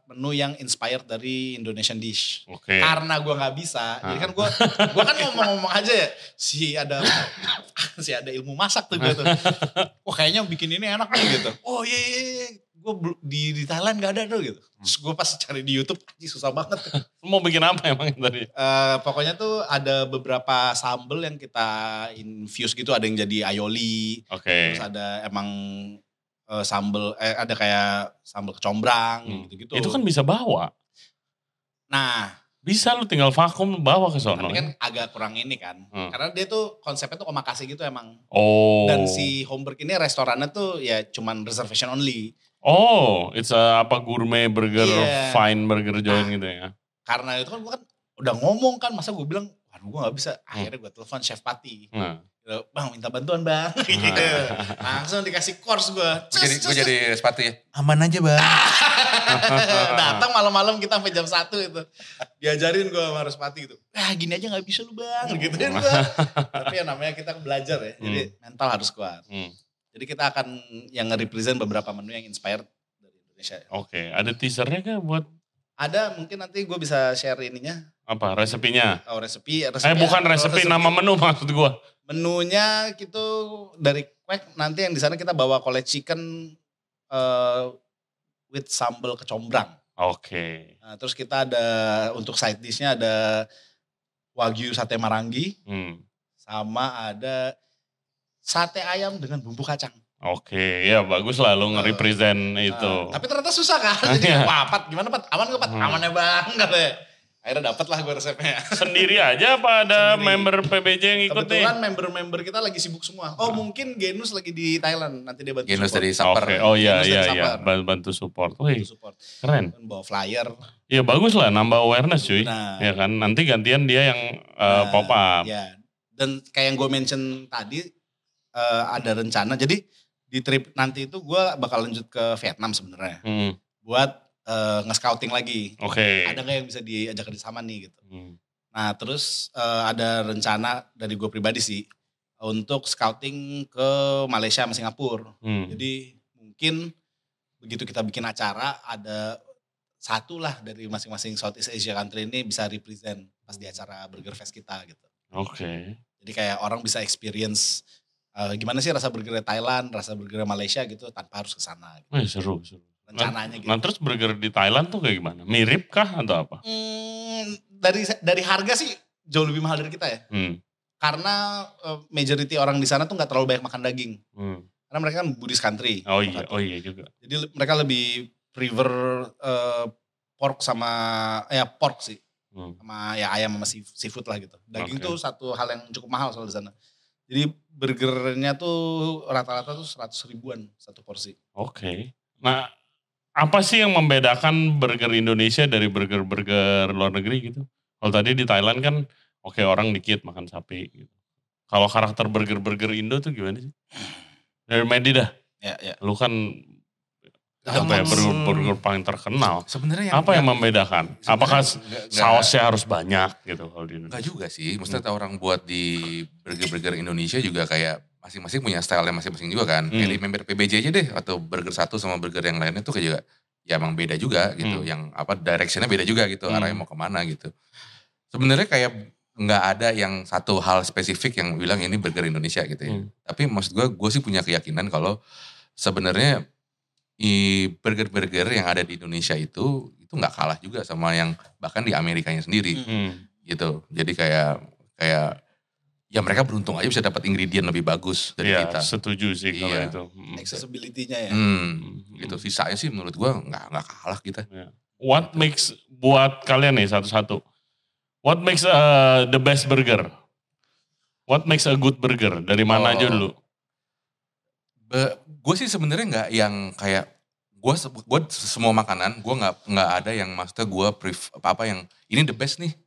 menu yang inspired dari Indonesian dish. Oke. Karena gue nggak bisa, jadi Ah. kan gue gue kan ngomong-ngomong aja ya, si ada si ada ilmu masak tuh gue tuh. Wah kayaknya bikin ini enak nih gitu. Oh iya iya, iya. gue di di Thailand nggak ada tuh gitu. Terus gue pas cari di YouTube, anjing susah banget. Mau bikin apa emang tadi? Eh, pokoknya tuh ada beberapa sambel yang kita infuse gitu, ada yang jadi aioli, Oke. terus ada emang eh, sambel, eh, ada kayak sambel kecombrang Hmm. gitu-gitu. Itu kan bisa bawa. Nah, Bisa lu tinggal vakum bawa ke sono. tapi kan agak kurang ini kan. Hmm. Karena dia tuh konsepnya tuh omakase gitu emang. Oh. Dan si Homburg ini restorannya tuh ya cuman reservation only. Oh, it's a apa gourmet burger, Iya. fine burger joint Nah. gitu ya. Karena itu kan gue kan udah ngomong kan, masa gue bilang, waduh gue gak bisa. Akhirnya gue telepon Chef Pati. Nah. Gitu, Bang minta bantuan bang. Gitu. Langsung dikasih course gue. Jadi, gue jadi sepatu ya. Aman aja bang. Datang malam-malam kita sampai jam 1 itu. Diajarin gue sama Respati gitu. Ah gini aja gak bisa lu bang. Gitu kan gue. Tapi ya namanya kita belajar ya. Jadi mental harus kuat. Hmm. Jadi kita akan yang nge-represent beberapa menu yang inspired dari Indonesia. Oke, ada teasernya kan buat Ada mungkin nanti gue bisa share ininya. Apa resepnya? Oh resepi. Eh resepi bukan oh, resepi, nama menu maksud gua. Menunya gitu dari Quack nanti yang di sana kita bawa college chicken eh, with sambal kecombrang. Oke. Nah, terus kita ada untuk side dishnya ada wagyu sate marangi Hmm. sama ada sate ayam dengan bumbu kacang. Oke, ya bagus lah lu nge-represent itu. Nah, tapi ternyata susah kan. Jadi wah Pat gimana Pat? Aman gak Pat? Hmm. Aman ya bang. Katanya. Akhirnya dapet lah gue resepnya. Sendiri aja apa ada Sendiri. member PBJ yang ikut nih? Kebetulan member-member kita lagi sibuk semua. Oh mungkin Genus lagi di Thailand. Nanti dia bantu Genus support. dari Saper. Oke, oh iya Genus iya iya, bantu support. Wih, Bantu support. keren. Bawa flyer. Ya bagus lah nambah awareness cuy. Nah. Ya kan, nanti gantian dia yang uh, Nah, pop up. Ya. Dan kayak yang gue mention tadi eh, ada rencana. Jadi di trip nanti itu gue bakal lanjut ke Vietnam sebenarnya Hmm, buat eh, nge-scouting lagi. Oke. Ada nggak yang bisa diajak kerjasama nih gitu. Hmm. Nah terus eh, ada rencana dari gue pribadi sih untuk scouting ke Malaysia sama Singapura. Hmm. Jadi mungkin begitu kita bikin acara ada satu lah dari masing-masing Southeast Asia country ini bisa represent pas di acara Burger Fest kita gitu. Oke. Jadi kayak orang bisa experience eh, gimana sih rasa burger Thailand, rasa burger Malaysia gitu tanpa harus ke sana. Gitu. Wih, seru, seru. Rencananya gitu. Nah terus burger di Thailand tuh kayak gimana? Mirip kah atau apa? Hmm, dari dari harga sih jauh lebih mahal dari kita ya. Hmm. Karena eh, majority orang di sana tuh nggak terlalu banyak makan daging. Hmm. Karena mereka kan Buddhist country. Oh iya, oh iya juga. Jadi mereka lebih prefer eh, pork sama ya pork sih. Hmm. Sama ya ayam sama sea- seafood lah gitu. Daging Oke. tuh satu hal yang cukup mahal soal di sana. Jadi burgernya tuh rata-rata tuh 100 ribuan satu porsi. Oke. Nah, apa sih yang membedakan burger Indonesia dari burger-burger luar negeri gitu? Kalau tadi di Thailand kan, oke orang dikit makan sapi gitu. Kalau karakter burger-burger Indo tuh gimana sih? Dari Medi dah, Ya, ya. lu kan apa ya Emang- burger-burger paling terkenal. Sebenarnya Apa yang membedakan? Apakah nggak- sausnya harus banyak gitu kalau di Enggak Indonesia? juga sih. Maksudnya orang buat di burger-burger Indonesia juga kayak masing-masing punya style masing-masing juga kan. Hmm. Kayak di member PBJ aja deh atau burger satu sama burger yang lainnya tuh kayak juga ya emang beda juga gitu. Hmm. Yang apa directionnya beda juga gitu. Hmm. Arahnya mau ke mana gitu. Sebenarnya kayak nggak ada yang satu hal spesifik yang bilang ini burger Indonesia gitu ya. Hmm. Tapi maksud gue, gue sih punya keyakinan kalau sebenarnya i burger-burger yang ada di Indonesia itu itu nggak kalah juga sama yang bahkan di Amerikanya sendiri Hmm. gitu. Jadi kayak kayak ya mereka beruntung aja bisa dapat ingredient lebih bagus dari Iya, kita. setuju sih kalau Iya. itu. Hmm. Accessibility-nya ya. Hmm, Hmm. gitu. Sisanya sih menurut gua nggak nggak kalah kita. What makes buat kalian nih satu-satu? What makes uh, the best burger? What makes a good burger? Dari mana Oh. aja dulu? gue sih sebenarnya nggak yang kayak gue gue semua makanan gue nggak nggak ada yang maksudnya gue pref apa apa yang ini the best nih.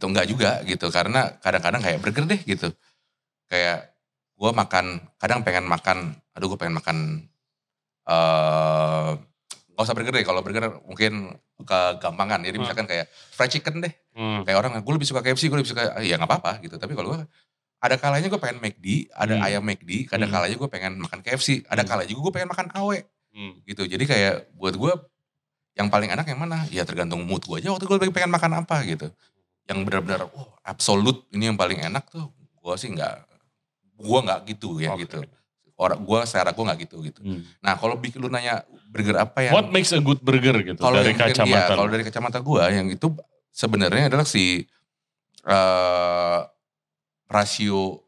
Gitu nggak juga gitu karena kadang-kadang kayak burger deh gitu kayak gue makan kadang pengen makan aduh gue pengen makan eh gak usah burger deh kalau burger mungkin kegampangan jadi Hmm. misalkan kayak fried chicken deh Hmm. kayak orang gue lebih suka KFC gue lebih suka ya nggak apa-apa gitu tapi kalau gue ada kalanya gue pengen McD ada Hmm. ayam McD ada Hmm. kalanya gue pengen makan KFC ada Hmm. kalanya juga gue pengen makan awe Hmm. gitu jadi kayak buat gue yang paling enak yang mana ya tergantung mood gue aja waktu gue pengen makan apa gitu yang benar-benar oh absolut ini yang paling enak tuh gue sih nggak gue nggak gitu ya Oke. gitu orang gue secara gue nggak gitu gitu Hmm. nah kalau bikin lu nanya burger apa yang What makes a good burger gitu kalau dari mungkin- kacamata? iya, kalau dari kacamata gua yang itu sebenarnya adalah si eh rasio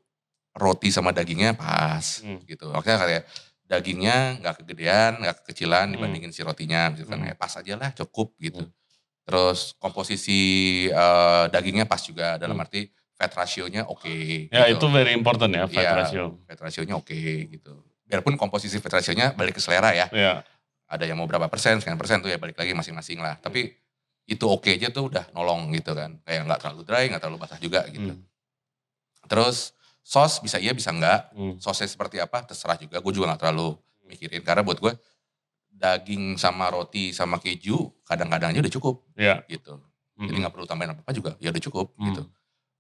roti sama dagingnya pas Hmm. gitu. Oke kayak dagingnya nggak kegedean, nggak kekecilan Hmm. dibandingin si rotinya, misalkan Hmm. kayak pas aja lah cukup gitu. Hmm. Terus komposisi eh, dagingnya pas juga dalam Hmm. arti fat rasionya oke. Ya gitu. itu very important ya fat Iya. ratio. fat rasionya oke gitu. Biarpun komposisi fat rasionya balik ke selera ya. Ya. ada yang mau berapa persen, sekian persen tuh ya balik lagi masing-masing lah. Tapi itu oke aja tuh udah nolong gitu kan. Kayak nggak terlalu dry, nggak terlalu basah juga gitu. Hmm. Terus sos bisa iya bisa enggak. Hmm. Sosnya seperti apa terserah juga. Gue juga nggak terlalu mikirin karena buat gue daging sama roti sama keju kadang-kadang aja udah cukup Iya. gitu. Hmm. Jadi nggak perlu tambahin apa-apa juga ya udah cukup Hmm. gitu.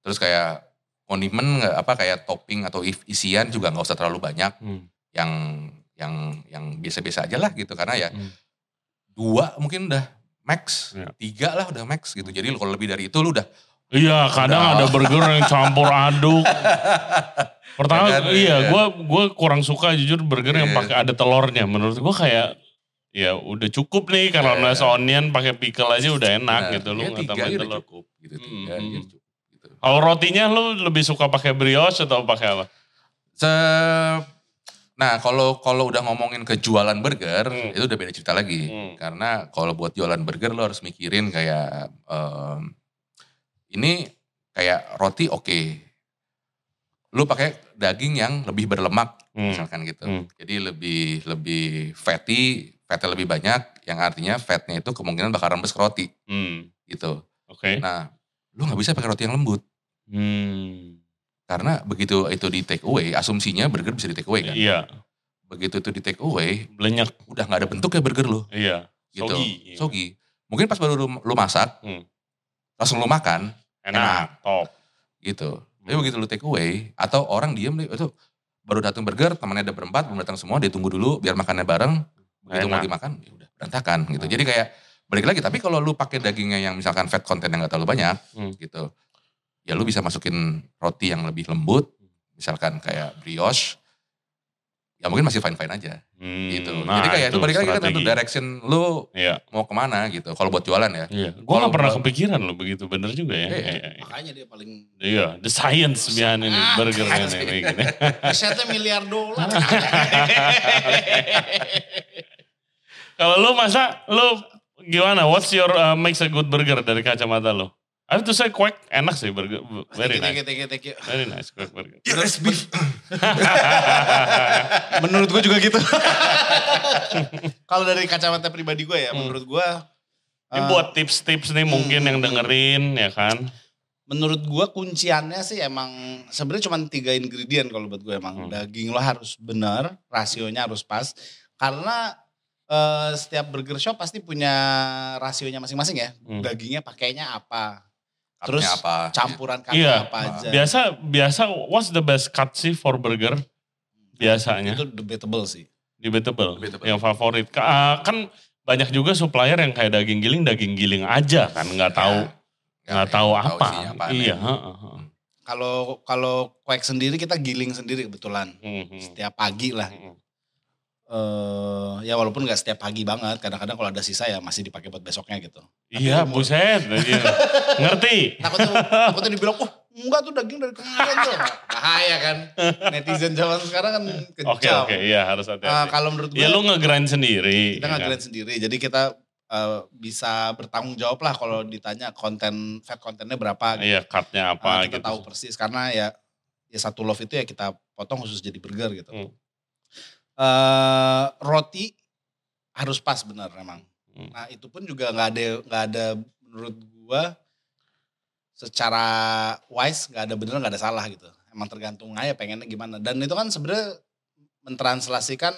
Terus kayak kondimen apa kayak topping atau isian juga nggak usah terlalu banyak Hmm. yang yang yang biasa-biasa aja lah gitu karena ya Hmm. dua mungkin udah max Ya. tiga lah udah max gitu jadi kalau lebih dari itu lu udah Iya, kadang ada Udah. burger yang campur aduk. Pertama, Ya kan, iya, iya. gue gua kurang suka jujur burger yang Iya. pakai ada telurnya. Menurut gue kayak ya udah cukup nih kalau Iya. nasi onion pakai pickle aja udah enak nah, gitu. Lu ya nggak tambahin udah telur. cukup gitu tiga Hmm. udah cukup gitu. Kalau rotinya lu lebih suka pakai brioche atau pakai apa? Se Nah, kalau kalau udah ngomongin ke jualan burger, Hmm. itu udah beda cerita lagi. Hmm. Karena kalau buat jualan burger lo harus mikirin kayak em, ini kayak roti oke. Lu pakai daging yang lebih berlemak Hmm. misalkan gitu. Hmm. Jadi lebih lebih fatty, fatnya lebih banyak yang artinya fatnya itu kemungkinan bakal rembes ke roti Hmm. gitu. Oke. Nah, lu nggak bisa pakai roti yang lembut Hmm. karena begitu itu di take away, asumsinya burger bisa di take away kan. Iya, Begitu itu di take away, blenyak. udah nggak ada bentuk ya burger lu Iya. gitu. Sogi. Sogi. Mungkin pas baru lu, lu masak, Hmm. langsung lu makan Enak, top. gitu. Tapi Hmm. begitu lu take away atau orang diem itu baru datang burger, temannya ada berempat, belum datang semua, dia tunggu dulu biar makannya bareng. Begitu mau dimakan, ya udah berantakan gitu. Jadi kayak balik lagi. Tapi kalau lu pakai dagingnya yang misalkan fat content yang nggak terlalu banyak Hmm. gitu, ya lu bisa masukin roti yang lebih lembut, misalkan kayak brioche. Ya mungkin masih fine fine aja Hmm. gitu. Nah, Jadi kayak itu, balik lagi kan tergantung direction lu Iya. mau ke mana gitu. Kalau buat jualan ya. Iya, gue gak pernah kepikiran loh begitu, bener juga ya. Iya. Iya, iya. Makanya dia paling Iya, the science behind ini Ah, burger ini. risetnya miliar dolar. Kalau lu masa, lu gimana? What's your uh, makes a good burger dari kacamata lu? I have to say quack enak sih burger, very Thank you, nice, thank you, thank you. very nice quack burger. Menurut gue juga gitu. Kalau dari kacamata pribadi gue ya, Hmm. menurut gue. Ini eh, buat tips-tips nih mungkin hmm, yang hmm. dengerin ya kan. menurut gua kunciannya sih emang sebenarnya cuma tiga ingredient kalau buat gue emang Hmm. daging lo harus benar rasionya harus pas karena eh, setiap burger shop pasti punya rasionya masing-masing ya Hmm. dagingnya pakainya apa Terus Terus apa? campuran cut Iya. apa aja Biasa, biasa what's the best cut sih for burger? Biasanya. itu debatable sih Debatable, Debatable. yang favorit. Ah, Kan banyak juga supplier yang kayak daging giling, daging giling aja kan, nggak tahu Ya, nggak tahu apa. isinya apaan Iya. ya. heeh, heeh. kalau kalau kuek sendiri kita giling sendiri kebetulan Mhm. setiap pagi lah Mhm. Eh ya walaupun nggak setiap pagi banget kadang-kadang kalau ada sisa ya masih dipakai buat besoknya gitu Iya, umur- buset. iya. Ngerti? takutnya takutnya dibilang oh enggak tuh daging dari kemarin tuh bahaya kan netizen zaman sekarang kan kejam Oke, oke. Iya, harus Eh, hati-hati. kalau menurut gue Ya lu nge-grind sendiri. kita ya nggak kan? sendiri jadi kita eh, bisa bertanggung jawab lah kalau ditanya konten fat kontennya berapa gitu. Iya, cut-nya apa Eh, kita gitu. tahu persis karena ya ya satu love itu ya kita potong khusus jadi burger gitu Hmm. Eh, roti harus pas benar memang Hmm. nah itu pun juga nggak ada nggak ada menurut gua secara wise nggak ada bener nggak ada salah gitu. Emang tergantung aja pengennya gimana. Dan itu kan sebenarnya mentranslasikan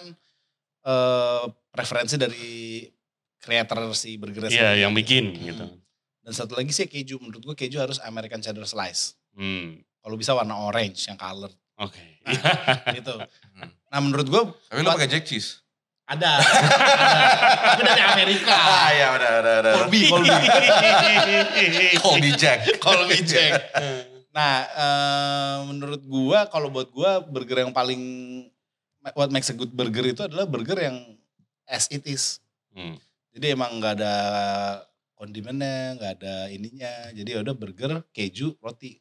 eh, preferensi dari creator si burger Iya, yang bikin gitu. dan satu lagi sih keju. Menurut gua keju harus American cheddar slice. Hmm. kalau bisa warna orange yang color. Oke. gitu nah menurut gua Tapi lu pakai jack cheese? ada, ada. tapi dari Amerika Ah iya ada ada ada. Colby Colby Colby Jack. Colby Jack Nah, eh, menurut gua kalau buat gua burger yang paling what makes a good burger itu adalah burger yang as it is. Hmm. Jadi emang nggak ada kondimennya, nggak ada ininya. Jadi ya udah burger, keju, roti.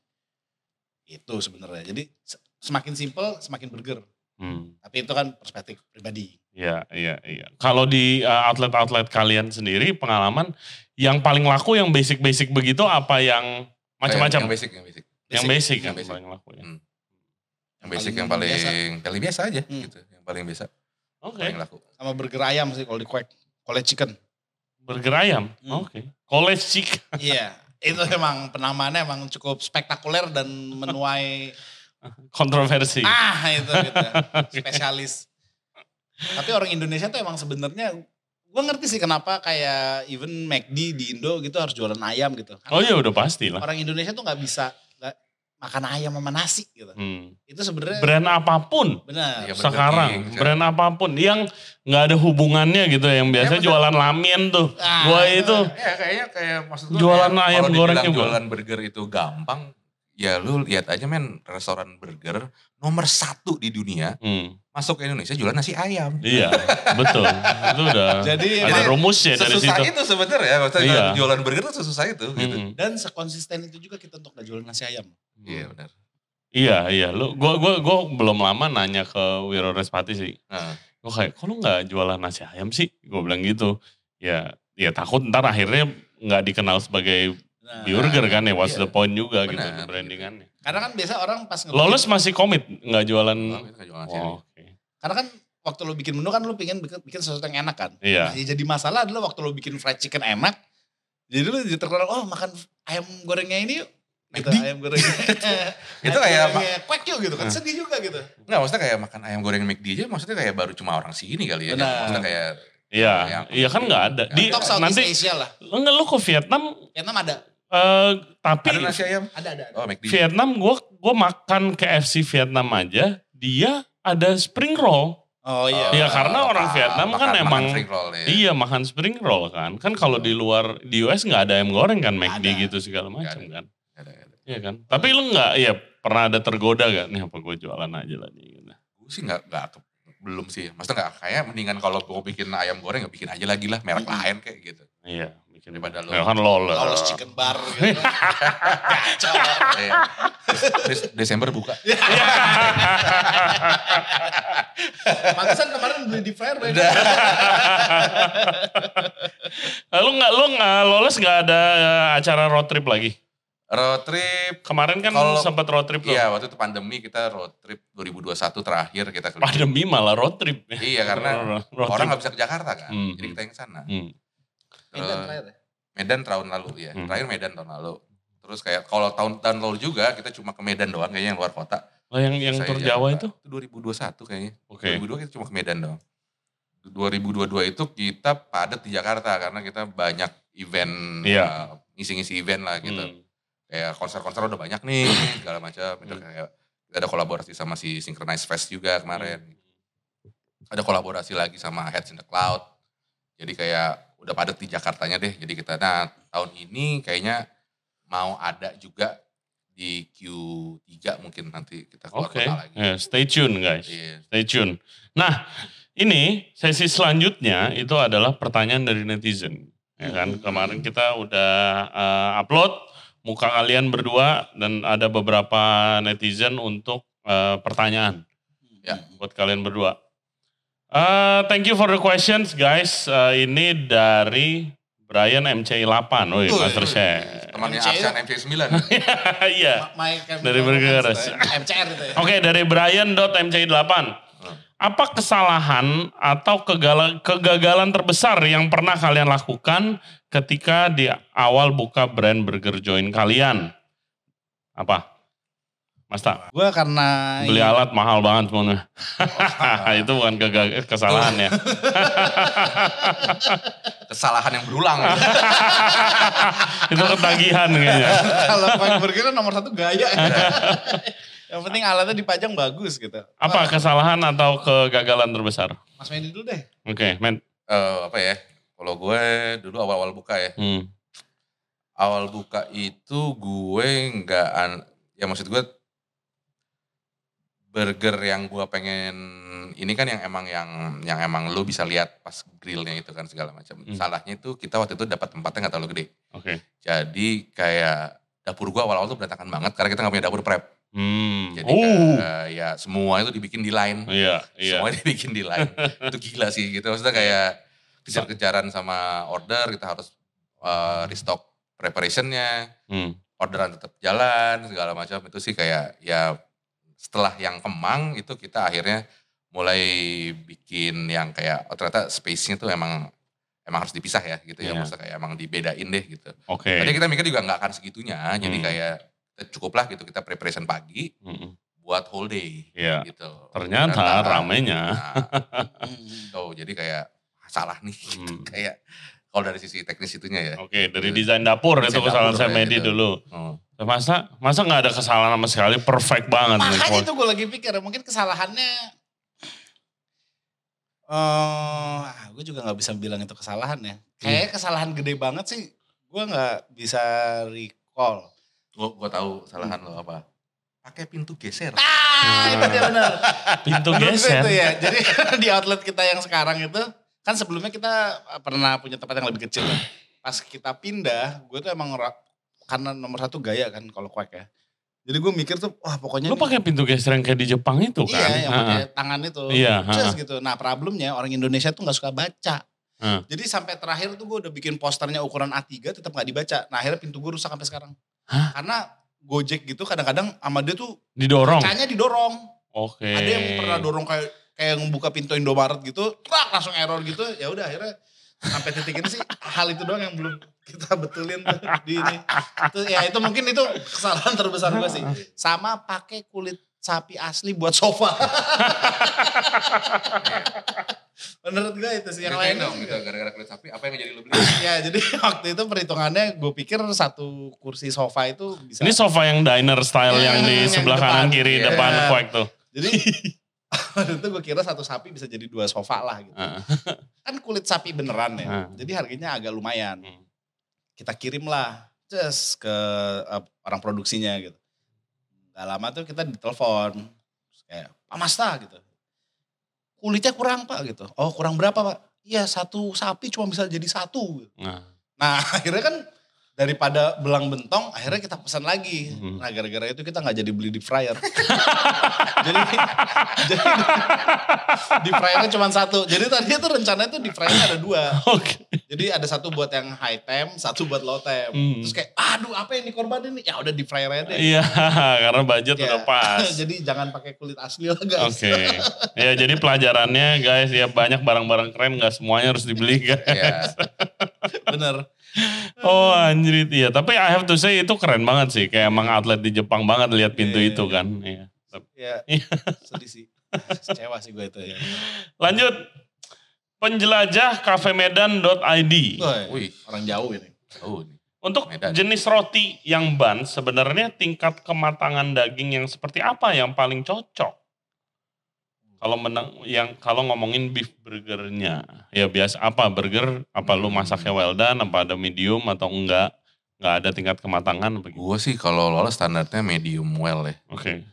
Itu sebenarnya. Jadi se- semakin simple semakin burger. Hmm. Tapi itu kan perspektif pribadi. Iya, iya, iya. Kalau di uh, outlet-outlet kalian sendiri pengalaman yang paling laku yang basic-basic begitu apa yang Yang macam-macam? basic, yang basic. Yang basic, Yang yang, basic. paling laku ya. Hmm. Yang basic paling yang paling biasa. paling biasa aja Hmm. gitu. Yang paling biasa, Oke. paling laku. Sama burger ayam sih kalau di Quack. College chicken. Burger ayam. Hmm. Oke. College chicken. Iya, itu emang penamaannya emang cukup spektakuler dan menuai Kontroversi. ah itu gitu. Spesialis. Tapi orang Indonesia tuh emang sebenarnya gue ngerti sih kenapa kayak even McD di Indo gitu harus jualan ayam gitu. Karena Oh iya udah pasti lah. Orang Indonesia tuh nggak bisa makan ayam sama nasi gitu. Hmm. Itu sebenarnya Brand apa pun benar. Iya, Burger sekarang, King, brand apa pun yang nggak ada hubungannya gitu yang biasa bener. jualan lamen tuh. Ah, Gua itu. Ya kayaknya kayak maksud gue Jualan kayak ayam kalau goreng jualan burger itu gampang. Ya lu lihat aja men restoran burger nomor satu di dunia Hmm, masuk ke Indonesia jualan nasi ayam. iya, betul. Itu udah Jadi ada emang rumusnya dari Sesusah situ. itu sebenarnya maksudnya Iya. jualan burger itu sesusah itu gitu. Mm-mm. dan sekonsisten itu juga kita untuk nggak jualan nasi ayam. Iya benar. Iya, iya. Lu gua gua gua belum lama nanya ke Wiro Respati sih. Nah, Gua kayak, "Kok lu nggak jualan nasi ayam sih?" Gua bilang gitu. Ya, ya takut ntar akhirnya nggak dikenal sebagai Nah, burger kan ya, what's iya. the point juga gitu Benar. brandingannya. Karena kan biasa orang pas ngebikin- Lolos masih komit nggak jualan. oh, kita nggak jualan ayam. Oh, Oke. Karena kan waktu lu bikin menu kan lu pengen bikin, bikin sesuatu yang enak kan. Iya. Nah, ya jadi masalah adalah waktu lu bikin fried chicken enak, jadi lu jadi terkenal, oh makan ayam gorengnya ini yuk. Gitu, ayam gorengnya. Itu kayak kwek yuk gitu kan, Hmm. sedih juga gitu. Enggak, maksudnya kayak makan ayam goreng McD aja maksudnya kayak baru cuma orang sini kali ya. Benar. Maksudnya kayak Iya, iya kan nggak ada. Di Top Southeast nanti Asia lah. enggak lu ke Vietnam Vietnam ada, eh tapi ada nasi ayam. ada, ada. ada. Oh McD. Vietnam gua gua makan KFC Vietnam aja, dia ada spring roll. Oh iya. Iya, karena orang makan- Vietnam kan makan- emang- makan spring roll, ya. Iya makan spring roll kan. Kan kalau di luar di US nggak ada ayam goreng kan McD Ada. gitu segala macam kan. Ada, ada. Iya kan. Tapi lu nggak ya pernah ada tergoda gak nih apa gue jualan aja lah nih. Gitu. Gue sih nggak nggak belum sih. Maksudnya nggak kayak mendingan kalau gue bikin ayam goreng nggak bikin aja lagi lah merek lain kayak gitu. Iya. Bikin Daripada lu. Ya kan lol. Lawless chicken bar gitu. Kacau. Eh, Des- Desember buka. Pantesan kemarin beli di Fair Udah. lu nggak lu nggak lolos nggak ada eh, acara road trip lagi. Road trip. Kemarin kan Kalau- sempat road trip tuh. Iya waktu itu pandemi kita road trip 2021 terakhir kita keliling. Pandemi malah road trip. Iya karena road orang nggak bisa ke Jakarta kan. Hmm. Jadi kita yang ke sana. Hmm. Medan terakhir ya? Medan tahun lalu ya. Hmm. Terakhir Medan tahun lalu. Terus kayak kalau tahun tahun lalu juga kita cuma ke Medan doang kayaknya yang luar kota. Oh, yang yang tur. Jawa itu? Itu 2021 kayaknya. Oke. 2002 kita cuma ke Medan doang. 2022 itu kita padat di Jakarta karena kita banyak event, Iya. uh, ngisi-ngisi event lah gitu. Hmm. Kayak konser-konser udah banyak nih, segala macam. Itu Hmm. kayak kita ada kolaborasi sama si Synchronize Fest juga kemarin. Hmm. Ada kolaborasi lagi sama Heads in the Cloud. Jadi kayak udah padat di Jakartanya deh. Jadi kita, nah tahun ini kayaknya mau ada juga di Q3 mungkin nanti kita keluar Oke. kota lagi. Ya, stay tune guys. Iya. Stay tune. Nah, ini sesi selanjutnya itu adalah pertanyaan dari netizen. Ya kan? Hmm. Kemarin kita udah eh, upload muka kalian berdua dan ada beberapa netizen untuk eh, pertanyaan Ya. buat kalian berdua. Eh, thank you for the questions guys. Eh, ini dari Brian MC8. Wih, Wih, Master. Chef. Temannya Arsan MC9. Iya. Dari Burger. MCR itu ya. Oke, dari Brian.mc8. Apa kesalahan atau kegala- kegagalan terbesar yang pernah kalian lakukan ketika di awal buka brand burger joint kalian? Apa? Mas Tak, Gue karena beli alat mahal banget semuanya. Itu bukan kega- kesalahan ya. Kesalahan yang berulang. Itu ketagihan kayaknya. kalau Burger kan nomor satu gaya. Yang penting alatnya dipajang bagus gitu. Apa kesalahan atau kegagalan terbesar? Mas Mendy dulu deh. Oke, men. Eh, apa ya? Kalau gue dulu awal-awal buka ya. Hmm. Awal buka itu gue nggak, an- ya maksud gue burger yang gue pengen ini kan yang emang yang yang emang lu bisa lihat pas grillnya itu kan segala macam. Hmm. Salahnya itu kita waktu itu dapat tempatnya nggak terlalu gede. Oke. Jadi kayak dapur gue awal-awal tuh berantakan banget karena kita nggak punya dapur prep. Hmm. Jadi Oh. kayak, ya semua itu dibikin di line. Iya, iya. Semuanya dibikin di line. itu gila sih gitu. Maksudnya kayak kejar-kejaran sama order, kita harus uh, restock preparationnya, Hmm. orderan tetap jalan, segala macam. Itu sih kayak ya setelah yang kemang itu kita akhirnya mulai bikin yang kayak oh ternyata space-nya tuh emang emang harus dipisah ya gitu ya. Iya. Maksudnya kayak emang dibedain deh gitu. Oke. Tadi kita mikir juga nggak akan segitunya. Jadi Hmm. kayak eh, cukuplah gitu kita preparation pagi Mm-mm. buat whole day Iya. gitu. Ternyata ramenya. Nah, tuh, jadi kayak ah, salah nih. Hmm. kayak kalau dari sisi teknis itunya ya. Oke, dari desain dapur itu Desain kesalahan dapur, saya Medi gitu. dulu. Oh. Masa masa nggak ada kesalahan sama sekali, perfect banget nih. Makanya itu gue lagi pikir mungkin kesalahannya eh gue juga nggak bisa bilang itu kesalahan ya. Kayaknya kesalahan gede banget sih. Gue nggak bisa recall. Gua, gua tahu kesalahan lo apa. Pakai pintu geser. Ah, itu dia benar. Pintu gue geser. itu ya. Jadi di outlet kita yang sekarang itu kan sebelumnya kita pernah punya tempat yang lebih kecil. Pas kita pindah, gue tuh emang karena nomor satu gaya kan kalau kuek ya. Jadi gue mikir tuh, wah pokoknya Lu pakai pintu geser yang kayak di Jepang itu kan? Iya, yang pakai tangan itu. Iya, Just gitu. Nah problemnya orang Indonesia tuh nggak suka baca. Hmm. Jadi sampai terakhir tuh gue udah bikin posternya ukuran A3 tetap nggak dibaca. Nah akhirnya pintu gue rusak sampai sekarang. Hah? Karena Gojek gitu kadang-kadang sama dia tuh Didorong. kacanya didorong. Oke. Ada yang pernah dorong kayak kayak ngebuka pintu Indomaret gitu, trak langsung error gitu. Ya udah akhirnya sampai titik ini sih hal itu doang yang belum kita betulin tuh di ini. Itu, ya itu mungkin itu kesalahan terbesar gue sih. Sama pakai kulit sapi asli buat sofa. Menurut gue itu sih yang lain dong gitu, gara-gara kulit sapi apa yang jadi lu beli? Ya jadi waktu itu perhitungannya gue pikir satu kursi sofa itu bisa. Ini sofa yang diner style Yang- yang di yang sebelah depan. kanan kiri Iya. depan kuek tuh. Jadi waktu itu gue kira satu sapi bisa jadi dua sofa lah gitu. Ah. Kan kulit sapi beneran ya. Ah. Jadi harganya agak lumayan. Hmm. Kita kirim lah just ke eh, orang produksinya gitu. Gak lama tuh kita ditelepon. Kayak, Pak Masta gitu. Kulitnya kurang pak gitu. Oh kurang berapa pak? Iya satu sapi cuma bisa jadi satu. Nah, Nah akhirnya kan daripada belang bentong akhirnya kita pesan lagi. Hmm. Nah gara-gara itu kita nggak jadi beli deep fryer. jadi jadi deep fryernya cuma satu. Jadi tadi itu rencananya tuh deep fryernya ada dua. Oke. Jadi ada satu buat yang high temp, satu buat low temp. Hmm. Terus kayak aduh apa yang dikorbanin nih? Ya udah fryer aja deh. Iya, karena budget Ya. udah pas. jadi jangan pakai kulit asli lah guys. Oke. Ya jadi pelajarannya guys ya banyak barang-barang keren nggak semuanya harus dibeli guys. Iya. Bener. Oh anjir iya. Tapi I have to say itu keren banget sih. Kayak emang atlet di Jepang banget lihat pintu Iya, itu iya. kan. Iya. Ya Iya. sedih sih. Kecewa sih gue itu ya. Lanjut. Penjelajah kafemedan.id. Wih. orang jauh ini. Oh, nih. Untuk Medan. jenis roti yang ban, sebenarnya tingkat kematangan daging yang seperti apa yang paling cocok? Kalau menang, yang kalau ngomongin beef burgernya, ya biasa apa burger? Apa lu masaknya well done? Apa ada medium atau enggak? Enggak ada tingkat kematangan apa gitu? Gue sih kalau lolos standarnya medium well ya. Oke,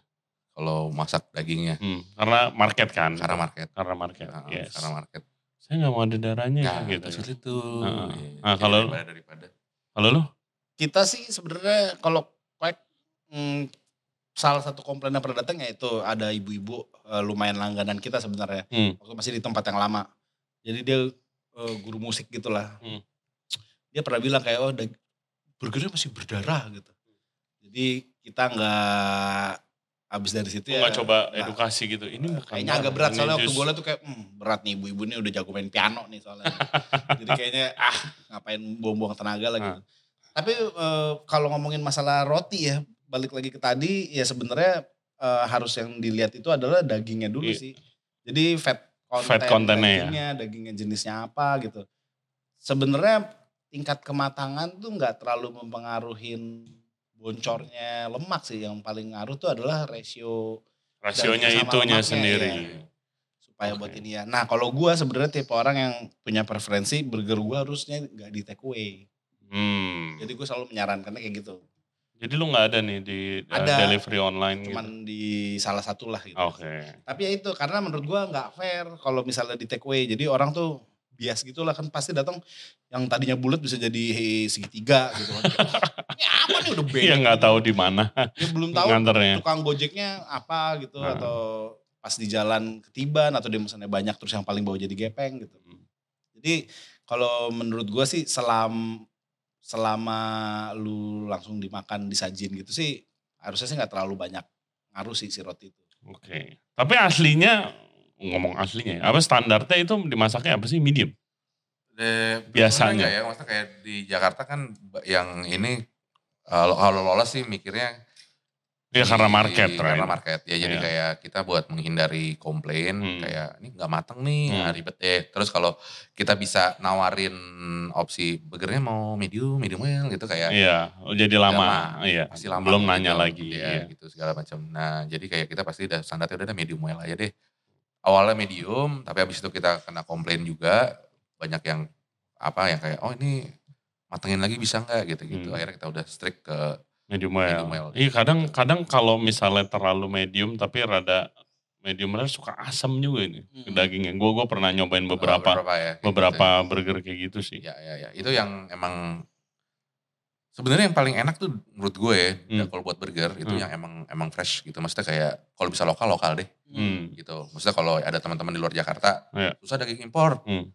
Kalau masak dagingnya. Hmm, karena market kan? Karena market. Karena market. Nah, yes. Karena market. Saya nggak mau ada darahnya Ya, gitu. gitu. itu. Heeh. Iya. Ah, kalau- daripada, daripada. Kalau lu? kita sih sebenarnya kalau kuek hmm, salah satu komplain yang pernah datang ya itu ada ibu-ibu eh, lumayan langganan kita sebenarnya Hmm. waktu masih di tempat yang lama jadi dia eh, guru musik gitulah Hmm. dia pernah bilang kayak oh burgernya masih berdarah gitu jadi kita nggak habis dari situ Lu ya nggak coba nggak. edukasi gitu? Ini bukan kayaknya agak berat soalnya waktu gue tuh kayak hmm, berat nih ibu-ibu ini udah jago main piano nih soalnya jadi kayaknya ah ngapain buang-buang tenaga lah gitu. Tapi eh, kalau ngomongin masalah roti ya, balik lagi ke tadi ya sebenarnya eh, harus yang dilihat itu adalah dagingnya dulu Iya. sih. Jadi fat content Fat content-nya ya. dagingnya, dagingnya jenisnya apa gitu. Sebenarnya tingkat kematangan tuh nggak terlalu mempengaruhin boncornya lemak sih. Yang paling ngaruh tuh adalah rasio Rasionya itunya lemaknya, sendiri. iya. supaya Oke. buat ini ya. Nah kalau gua sebenarnya tipe orang yang punya preferensi burger gua harusnya nggak di take away. Hmm. Jadi gue selalu menyarankannya kayak gitu. Jadi lu nggak ada nih di uh, Ada. delivery online gitu? Cuman di salah satu lah gitu. Oke. Tapi ya itu karena menurut gue nggak fair kalau misalnya di take away. Jadi orang tuh bias gitu lah kan pasti datang yang tadinya bulat bisa jadi segitiga gitu kan. Ini apa nih udah beda. Iya nggak tahu di mana Dia belum tahu nganternya. tukang gojeknya apa gitu Nah. atau pas di jalan ketiban atau dia mesennya banyak terus yang paling bawah jadi gepeng gitu. Hmm. Jadi kalau menurut gue sih selam selama lu langsung dimakan disajin gitu sih harusnya sih nggak terlalu banyak ngaruh sih si roti itu. Oke. Tapi aslinya ngomong aslinya, ya, apa standarnya itu dimasaknya apa sih medium? De, Biasanya. enggak ya, maksudnya kayak di Jakarta kan yang ini eh, lo- kalau lolos sih mikirnya Ya di- karena market, Karena right? market. Ya jadi Iya. kayak kita buat menghindari komplain Hmm. kayak ini nggak mateng nih, Hmm. ah, ribet deh. Terus kalau kita bisa nawarin opsi burgernya mau medium, medium well gitu kayak Iya, jadi lama. lama, Iya, pasti lama belum gitu. nanya lagi. Iya, Iya. gitu segala macam. Nah, jadi kayak kita pasti udah standarnya udah medium well aja deh. Awalnya medium, tapi habis itu kita kena komplain juga. Banyak yang apa yang kayak oh ini matengin lagi bisa nggak gitu-gitu. Hmm. Akhirnya kita udah strict ke Medium well. Medium well. Iya kadang kadang kalau misalnya terlalu medium tapi rada medium rare suka asam juga ini Hmm. dagingnya. Gue gue pernah nyobain beberapa beberapa ya. beberapa burger kayak gitu sih. Gitu. Ya, ya, ya. Itu yang emang sebenarnya yang paling enak tuh menurut gue ya, Hmm. kalau buat burger itu Hmm. yang emang emang fresh gitu. Maksudnya kayak kalau bisa lokal lokal deh Hmm. gitu. Maksudnya kalau ada teman-teman di luar Jakarta, Iya. susah daging impor. Hmm.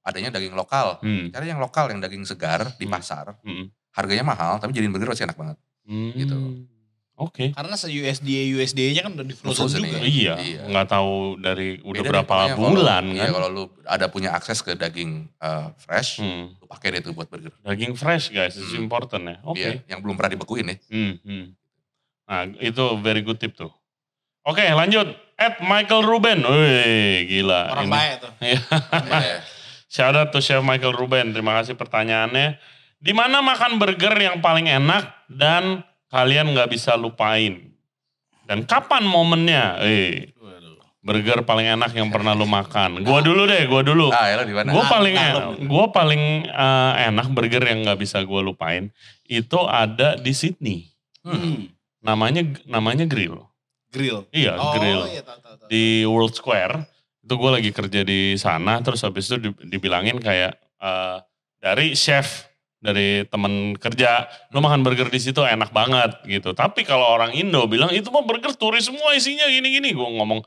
Adanya daging lokal. Hmm. Cari yang lokal, yang daging segar di Hmm. pasar. Hmm. Harganya mahal, tapi jadiin burger pasti enak banget. Hmm. Gitu. Oke. Karena se USDA USDA-nya kan udah di frozen Frozen juga. ya. Iya, Iya. nggak tahu dari udah Beda deh, berapa kalau- bulan Iya, kan. kalau lu ada punya akses ke daging eh, fresh, Hmm. lu pakai deh tuh buat burger. Daging fresh guys, it's Hmm. important ya. Oke. Iya, yang belum pernah dibekuin ya. Hmm, hmm. Nah itu very good tip tuh. Oke lanjut. At Michael Ruben. Wih gila. Orang Ini- baik tuh. Iya. Iya. Shout out to Chef Michael Ruben. Terima kasih pertanyaannya. Di mana makan burger yang paling enak dan kalian nggak bisa lupain? Dan kapan momennya? Eh, burger paling enak yang pernah lu makan. Gua dulu deh, gua dulu. Ah, ya lo di mana? Gue Nah, paling nah, enak, gua paling eh, enak burger yang nggak bisa gue lupain itu ada di Sydney. Hmm. Namanya namanya Grill. Grill. Iya, Oh Grill. iya tahu tahu tahu. Di World Square. Itu gue lagi kerja di sana terus habis itu di- dibilangin kayak eh, dari chef dari temen kerja, lo makan burger di situ enak banget gitu. Tapi kalau orang Indo bilang itu mah burger turis semua isinya gini-gini. Gue ngomong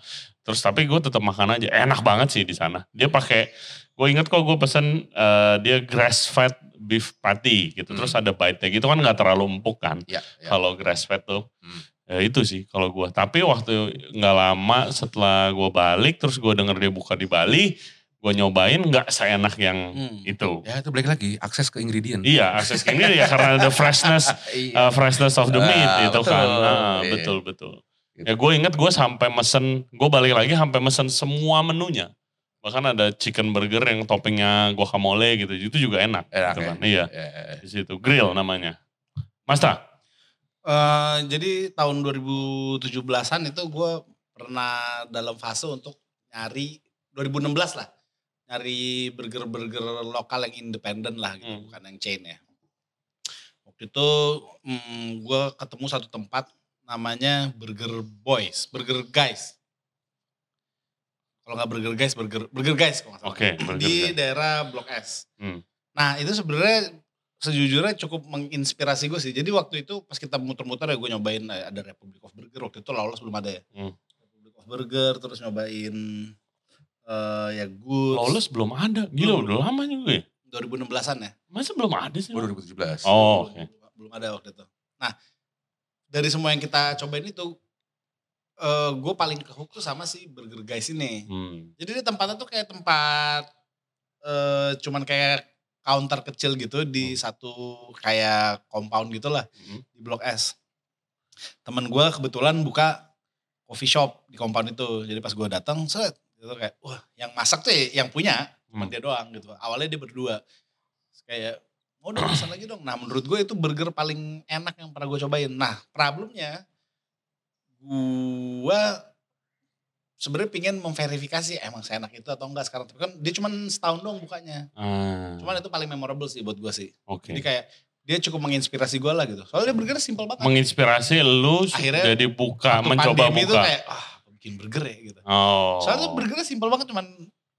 terus tapi gue tetap makan aja. Enak banget sih di sana. Dia pakai, gue inget kok gue pesen eh, dia grass fed beef patty gitu. Hmm. Terus ada bite-nya gitu kan nggak terlalu empuk kan. Ya, ya. Kalau grass fed tuh. Hmm. Ya itu sih kalau gue. Tapi waktu nggak lama setelah gue balik, terus gue denger dia buka di Bali, gue nyobain nggak seenak yang Hmm. itu. Ya itu balik lagi, akses ke ingredient. Iya, akses ini ya karena ada freshness, Iya. uh, freshness of the meat Ah, itu betul. kan. Ah, Iya. betul betul. Gitu. Ya gue inget gue sampai mesen, gue balik lagi sampai mesen semua menunya. Bahkan ada chicken burger yang toppingnya guacamole gitu, itu juga enak. Enak gitu ya? kan. Iya, Ya, ya, ya. di situ grill namanya. Mas Ta? Eh, jadi tahun 2017-an itu gue pernah dalam fase untuk nyari 2016 lah nyari burger-burger lokal yang independen lah gitu Hmm. bukan yang chain ya waktu itu mm, gue ketemu satu tempat namanya Burger Boys Burger Guys kalau nggak Burger Guys Burger Burger Guys kalau nggak salah burger di guys. daerah Blok S. Hmm. Nah itu sebenarnya sejujurnya cukup menginspirasi gue sih. Jadi waktu itu pas kita muter-muter ya gue nyobain eh, ada Republic of Burger waktu itu lolos belum ada ya. Hmm. Republic of Burger terus nyobain eh ya Goods. Lawless belum ada. Gila Belum. udah lama juga ya. 2016-an ya. Masa belum ada sih? Oh, 2017. Oh, oke. belum, belum ada waktu itu. Nah dari semua yang kita cobain itu eh gue paling kehook tuh sama si Burger Guys ini. Hmm. Jadi di tempatnya tuh kayak tempat eh cuman kayak counter kecil gitu di satu kayak compound gitu lah Hmm. di Blok S. Temen gue kebetulan buka coffee shop di compound itu. Jadi pas gue datang, set gitu kayak wah yang masak tuh ya yang punya cuma Hmm. dia doang gitu. Awalnya dia berdua. Terus kayak mau dong pesan lagi dong. Nah menurut gue itu burger paling enak yang pernah gue cobain. Nah problemnya gue sebenarnya pingin memverifikasi emang seenak itu atau enggak sekarang. Tapi kan dia cuma setahun dong bukanya. Ah, Cuman itu paling memorable sih buat gue sih. oke. Jadi kayak dia cukup menginspirasi gue lah gitu. Soalnya burger simple banget. Menginspirasi lu Akhirnya jadi buka, mencoba buka. tuh kayak ah bikin burger ya gitu. oh. Soalnya burgernya simple banget cuman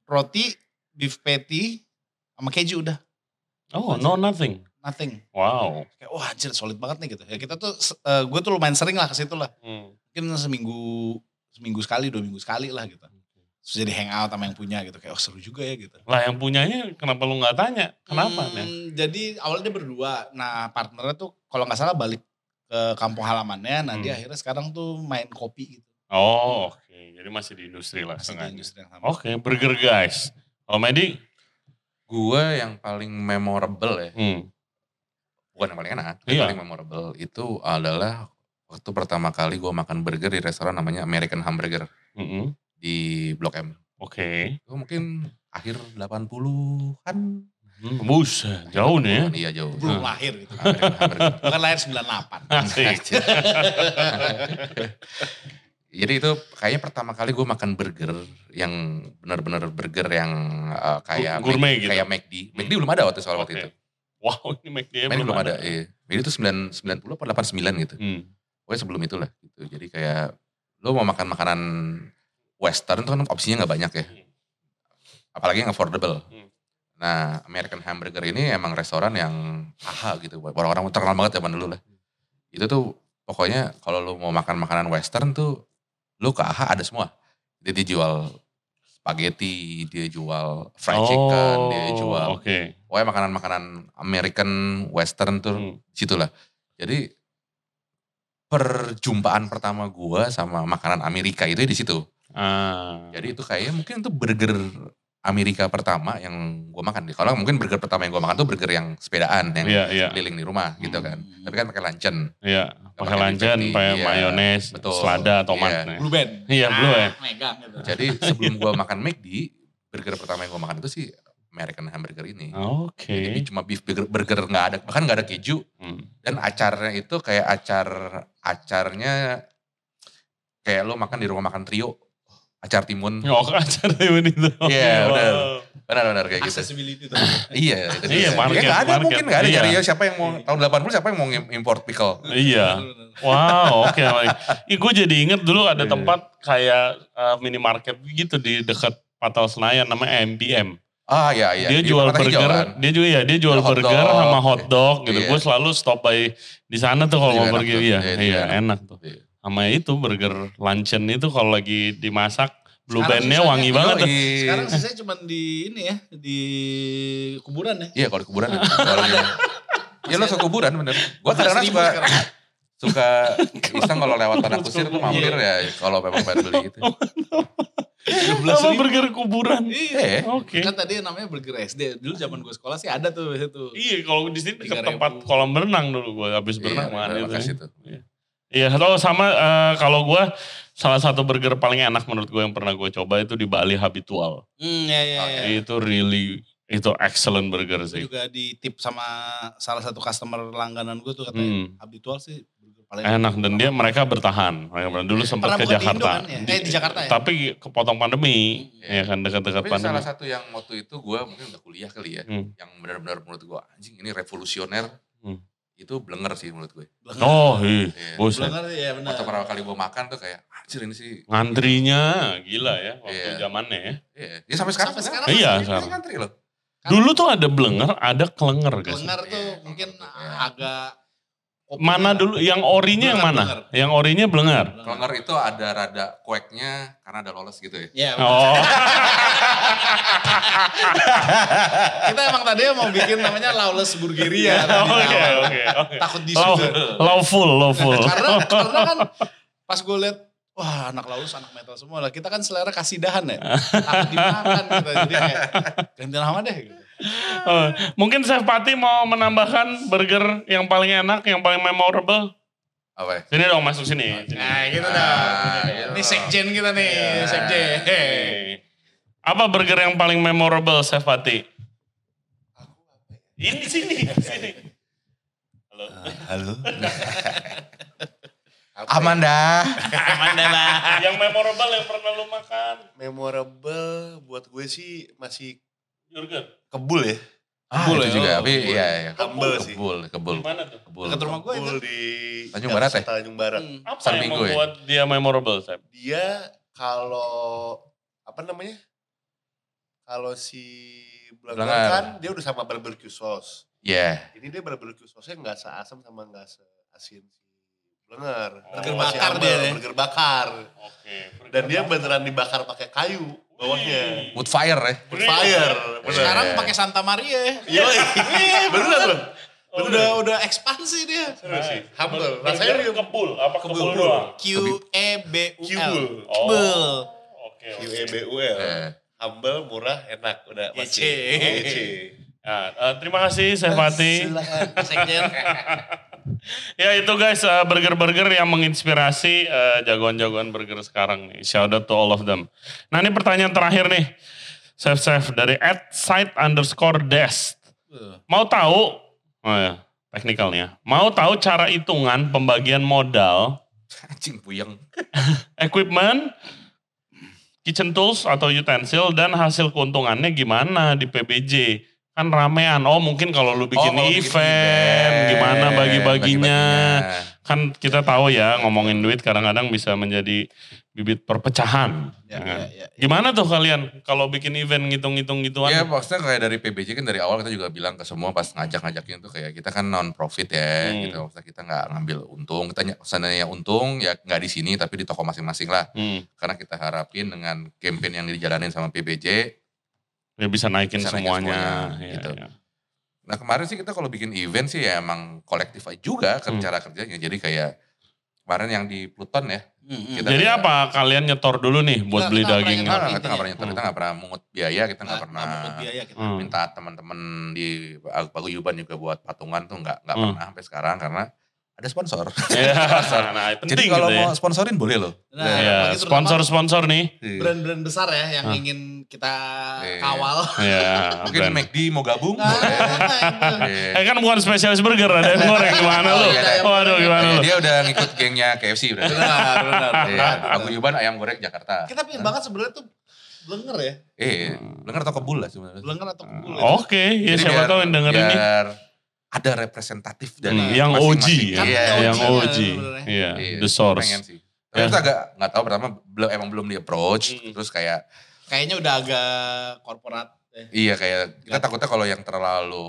roti, beef patty, sama keju udah. Oh, no nothing. Nothing. Wow. Kayak wah anjir solid banget nih gitu. Ya kita tuh, gue tuh lumayan sering lah ke situ lah. Hmm. Mungkin seminggu seminggu sekali, dua minggu sekali lah gitu. Terus jadi hangout sama yang punya gitu. Kayak oh seru juga ya gitu. Lah yang punyanya kenapa lu nggak tanya? Kenapa? Hmm, Nen? Jadi awalnya dia berdua. Nah partnernya tuh kalau nggak salah balik ke kampung halamannya. Nah dia Hmm. akhirnya sekarang tuh main kopi gitu. Oh, oke. Jadi masih di industri lah Masih di industri yang sama. Oke, burger guys. Oh, Medi? Gua yang paling memorable ya, Hmm. bukan yang paling enak, yang Iya. paling memorable itu adalah waktu pertama kali gua makan burger di restoran namanya American Hamburger Mm-mm. di Blok M. Oke. Itu mungkin akhir 80-an. Hmm, Buset, jauh nih ya. Iya jauh. Belum Hmm. lahir gitu. American Hamburger. Bukan lahir 98. Asik. Jadi itu kayaknya pertama kali gue makan burger yang benar-benar burger yang uh, kayak gourmet gitu. kayak McD. McD belum ada waktu soal waktu Oke. itu. Wow, ini McD McD belum ada. Iya. McD itu 9, 90 apa 89 gitu. Hmm. Pokoknya sebelum itulah gitu. Jadi kayak lo mau makan makanan western tuh kan opsinya nggak banyak ya. Apalagi yang affordable. Hmm. Nah, American Hamburger ini emang restoran yang aha gitu. Orang-orang terkenal banget zaman dulu lah. Itu tuh pokoknya kalau lo mau makan makanan western tuh lo ke AHA ada semua. Jadi dia jual spaghetti, dia jual fried chicken, dia Oh, jual Oke. pokoknya makanan-makanan American western tuh Hmm. situ lah. Jadi perjumpaan pertama gua sama makanan Amerika itu di situ. Ah. Jadi itu kayaknya mungkin itu burger Amerika pertama yang gua makan. Kalau mungkin burger pertama yang gua makan tuh burger yang sepedaan yang Iya, iya, keliling di rumah gitu kan. Hmm. Tapi kan pakai luncheon. iya. Pakai pakai infetti, pakai iya, mayones, betul. selada, tomat. Iya. nih. Blue Band. Iya, Blue ya. Megang gitu. Jadi sebelum gua makan McD, burger pertama yang gua makan itu sih American Hamburger ini. Oke. Jadi cuma beef burger, burger nggak ada, bahkan nggak ada keju. Hmm. Dan acarnya itu kayak acar acarnya kayak lo makan di rumah makan trio. Acar timun. Oh, acara ini itu. Iya, Wow. benar. Benar-benar kayak gitu. Accessibility tuh. Iya, itu Iya, market, Ya nggak ada market. mungkin nggak ada Iya. cari ya siapa yang mau tahun 80 siapa yang mau import pickle. Iya. Wow, oke. Ih, gue jadi inget dulu ada Iya. tempat kayak uh, minimarket gitu di dekat Patal Senayan namanya MBM. Ah iya iya. dia Di jual Permata Hijau burger, kan? dia juga ya, dia jual Hot burger dog. sama hot dog gitu. Iya. Gue selalu stop by di sana tuh kalau mau pergi. tuh. Iya, Iya, iya, enak tuh. Iya. Sama itu burger luncheon itu kalau lagi dimasak blue bandnya wangi banget tuh. Yoi. Sekarang sisanya cuma di ini ya, di kuburan ya. Iya kalau di kuburan. Kalau di- Iya lo suka kuburan bener. Gue kadang-kadang suka suka iseng kalau lewat tanah kusir tuh mampir ya kalau memang pengen beli gitu. Apa burger kuburan? Iya. Eh, Oke. Kan tadi namanya burger SD. Dulu zaman gue sekolah sih ada tuh itu. Iya, kalau di sini 3.000. tempat kolam berenang dulu gue habis berenang iya, mana itu. makasih ya. tuh. Iya, atau sama eh, kalau gue salah satu burger paling enak menurut gue yang pernah gue coba itu di Bali Habitual. Hmm, ya, ya, ya. Itu really itu excellent burger sih. juga di tip sama salah satu customer langganan gue tuh katanya Hmm. habitual sih burger paling Enak dan dia mereka bertahan. Mereka dulu sempat Pernah ke buka di Indo Jakarta. kan ya? Eh, di Jakarta ya? Tapi kepotong pandemi, Iya. ya kan dekat-dekat Tapi pandemi. salah satu yang waktu itu gue mungkin udah kuliah kali ya. Hmm. Yang benar-benar menurut gue anjing ini revolusioner. Hmm. Itu blenger sih menurut gue. Blenger. Oh, iya. Iya. Buset. Blenger ya benar. Waktu pertama kali gue makan tuh kayak anjir ini sih. Ngantrinya gila ya waktu Iya. zamannya ya. Iya. Ya sampai sekarang. Sampai sekarang Iya, masih sekarang. ngantri loh. Dulu tuh ada blenger, ada kelenger guys. Blenger tuh Iya, mungkin iya. agak Mana dulu yang orinya yang mana? blenger. Yang orinya blenger. Klenger itu ada rada kueknya karena ada lolos gitu ya. Ya, benar. Oh, kita emang tadinya mau bikin namanya Lawless Burgeria. tadi oke oke oke. Takut di Low, low full, low full. karena karena kan pas gue liat wah anak Lawless anak metal semua lah. Kita kan selera kasidahan ya. Takut dimakan gitu. Jadi kayak ganti nama deh. Gitu. Oh, mungkin Chef Pati mau menambahkan burger yang paling enak, yang paling memorable. Apa ya? Sini dong masuk sini. Sini. Nah gitu Ah, dah. gitu. Ini sekjen kita nih, Iya. sekjen. Apa burger yang paling memorable Chef Pati? Ini sini, sini. Halo. Halo. Amanda. Amanda lah. yang memorable yang pernah lu makan? Memorable buat gue sih masih Jurgen. kebul ya. Ah, Kebul itu ya, juga. oh, tapi kebul. iya, iya. Humble sih. Kebul, kebul. Di mana tuh? Kebul. Dekat rumah gue itu. Kebul di Tanjung Barat ya? Tanjung Barat. Hmm. Apa Pasar yang Minggu ya? membuat dia memorable, Chef? Dia kalau apa namanya? Kalau si Blenger. kan dia udah sama barbecue sauce. Iya. Ini dia barbecue sauce-nya nggak seasam sama nggak seasin si Blenger. Burger bakar dia ya? Burger bakar. Oke. Dan dia beneran dibakar pakai kayu bawahnya. Wood fire ya. Wood fire. Bener. Sekarang Iya. pakai Santa Maria ya. Yoi. Bener loh. Udah udah ekspansi dia. Serius sih. Humble. Rasanya dia kebul, apa kebul, Kebul. doang? Q E B U L. Kibul. Oh. Kebul. Oke. Q. E B U L. Eh, humble, murah, enak. Udah pasti. Ece. Eh, terima kasih Chef Fatih. Silakan, Sekjen. Ya itu guys eh, burger-burger yang menginspirasi eh, jagoan-jagoan burger sekarang nih. Shout out to all of them. Nah ini pertanyaan terakhir nih. Chef Chef dari at site underscore desk. Mau tahu, oh ya teknikalnya. Mau tahu cara hitungan pembagian modal, Anjing puyeng. equipment, kitchen tools atau utensil dan hasil keuntungannya gimana di PBJ? Kan ramean. Oh mungkin kalau lu bikin kalau event, bikin gimana event, bagi-baginya. bagi-baginya. Kan kita tahu ya ngomongin duit kadang-kadang bisa menjadi bibit perpecahan. Ya, ya kan? ya, ya. Gimana tuh kalian kalau bikin event ngitung-ngitung gituan? Ya maksudnya kayak dari PBJ kan dari awal kita juga bilang ke semua pas ngajak-ngajakin tuh kayak kita kan non profit ya Hmm. gitu. Maksudnya kita nggak ngambil untung. Kita ny- seandainya untung ya nggak di sini tapi di toko masing-masing lah. Hmm, Karena kita harapin dengan campaign yang dijalanin sama PBJ. Ya bisa naikin Bisa naikin semuanya. semuanya, Ya, gitu. ya. Nah kemarin sih kita kalau bikin event sih ya emang kolektif aja juga Hmm. cara kerjanya. Jadi kayak kemarin yang di Pluton ya. Hmm, Kita Jadi kayak- apa kalian nyetor dulu nih buat Nggak, beli kita nggak daging? nyetor. kita nggak pernah nyetor, kita nggak pernah mungut biaya, kita nggak Nggak- pernah nggak biaya kita. Hmm. minta teman-teman di paguyuban juga buat patungan tuh nggak nggak Hmm. pernah sampai sekarang karena ada sponsor. Ya, nah Jadi penting kalau gitu ya. mau sponsorin boleh loh. Nah, Ya, apalagi terutama sponsor-sponsor nih. brand-brand besar ya yang Ah. ingin kita Iya. kawal. Ya, Mungkin brand. McD mau gabung Nah, boleh. itu. Iya. Eh kan bukan spesialis burger, ada yang goreng gimana Oh, lu? iya, iya. Waduh gimana lu? dia udah ngikut gengnya KFC berarti. Benar, benar. Iya, benar. paguyuban ayam goreng Jakarta. Kita pengen banget sebenarnya tuh blenger ya. Eh, denger atau kebul lah sebenarnya. Blenger atau kebul. ya. Oke, ya Jadi siapa biar- tahu yang denger ini. Ada representatif dari Hmm, yang OG ya, Iya, yang OG, iya, Iya, the source. Pengen sih. Tapi Ya. kita agak nggak tahu pertama belum emang belum di approach Hmm. terus kayak Kayaknya udah agak korporat. ya. Iya kayak kita takutnya kalau yang terlalu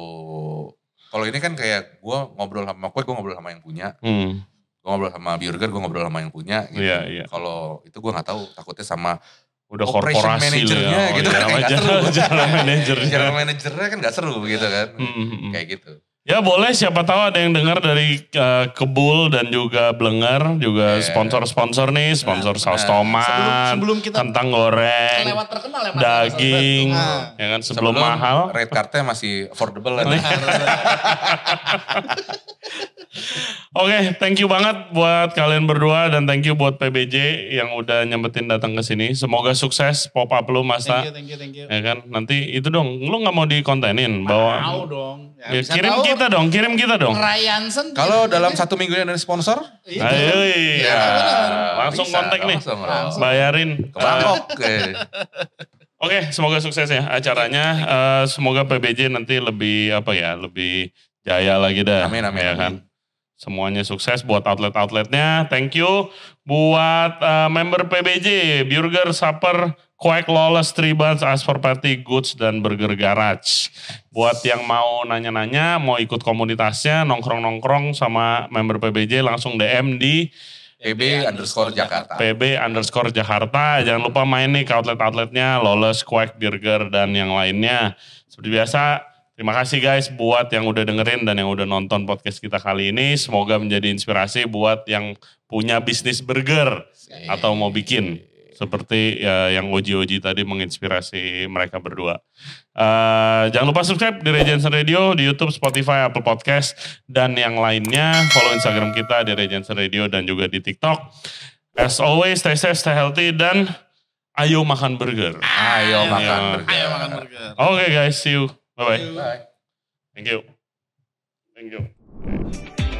kalau ini kan kayak gue ngobrol sama kue, gue ngobrol sama yang punya, Hmm, gue ngobrol sama burger, gue ngobrol sama yang punya. Gitu. Iya, iya. Kalau itu gue nggak tahu, takutnya sama udah Operation korporasi manajernya ya. gitu iya, kan general- seru. general manajernya. general manajernya kan nggak seru gitu kan, Hmm, hmm, hmm. kayak gitu. Ya boleh siapa tahu ada yang dengar dari uh, Kebul dan juga Blenger juga Iya. sponsor-sponsor nih, sponsor saus tomat, Sebelum sebelum kita kentang goreng, lewat terkenal ya Mas. daging, Nah. ya kan sebelum, mahal. rate cardnya masih affordable kan. Oke, thank you banget buat kalian berdua dan thank you buat PBJ yang udah nyempetin datang ke sini. Semoga sukses pop up lu Mas Thank you, thank you, thank you. Ya kan, nanti itu dong, lu nggak mau dikontenin bawa. Mau dong. Ya, bisa kirim tahu kita dong, kirim kita dong. Ryanson. Kalau dalam satu minggu ini ada sponsor, Itu. Ayo, iya. ya, langsung bisa, kontak nih. Langsung, Langsung. Bayarin. Ke Bangkok. eh. Oke, semoga sukses ya acaranya. Eh, semoga PBJ nanti lebih apa ya, lebih jaya lagi dah. Amin, amin, ya amin. kan. Semuanya sukses buat outlet-outletnya. Thank you buat eh, member PBJ, Burger, Supper, Quack, Lawless, Tribans, As for Patty, Goods, dan Burger Garage. Buat yang mau nanya-nanya, mau ikut komunitasnya, nongkrong-nongkrong sama member PBJ, langsung DM di PB underscore Jakarta. PB underscore Jakarta. Jangan lupa main nih ke outlet-outletnya, Lawless, Quack, Burger, dan yang lainnya. Seperti biasa, terima kasih guys buat yang udah dengerin dan yang udah nonton podcast kita kali ini. Semoga menjadi inspirasi buat yang punya bisnis burger atau mau bikin. Seperti ya, yang Oji-Oji tadi menginspirasi mereka berdua. Eh, jangan lupa subscribe di Regency Radio, di YouTube, Spotify, Apple Podcast, dan yang lainnya. Follow Instagram kita di Regency Radio dan juga di TikTok. As always, stay safe, stay healthy, dan ayo makan burger. Ayo makan Ayo. burger. Ayo makan burger. Oke guys, see you. Bye bye. Bye. Thank you. Thank you.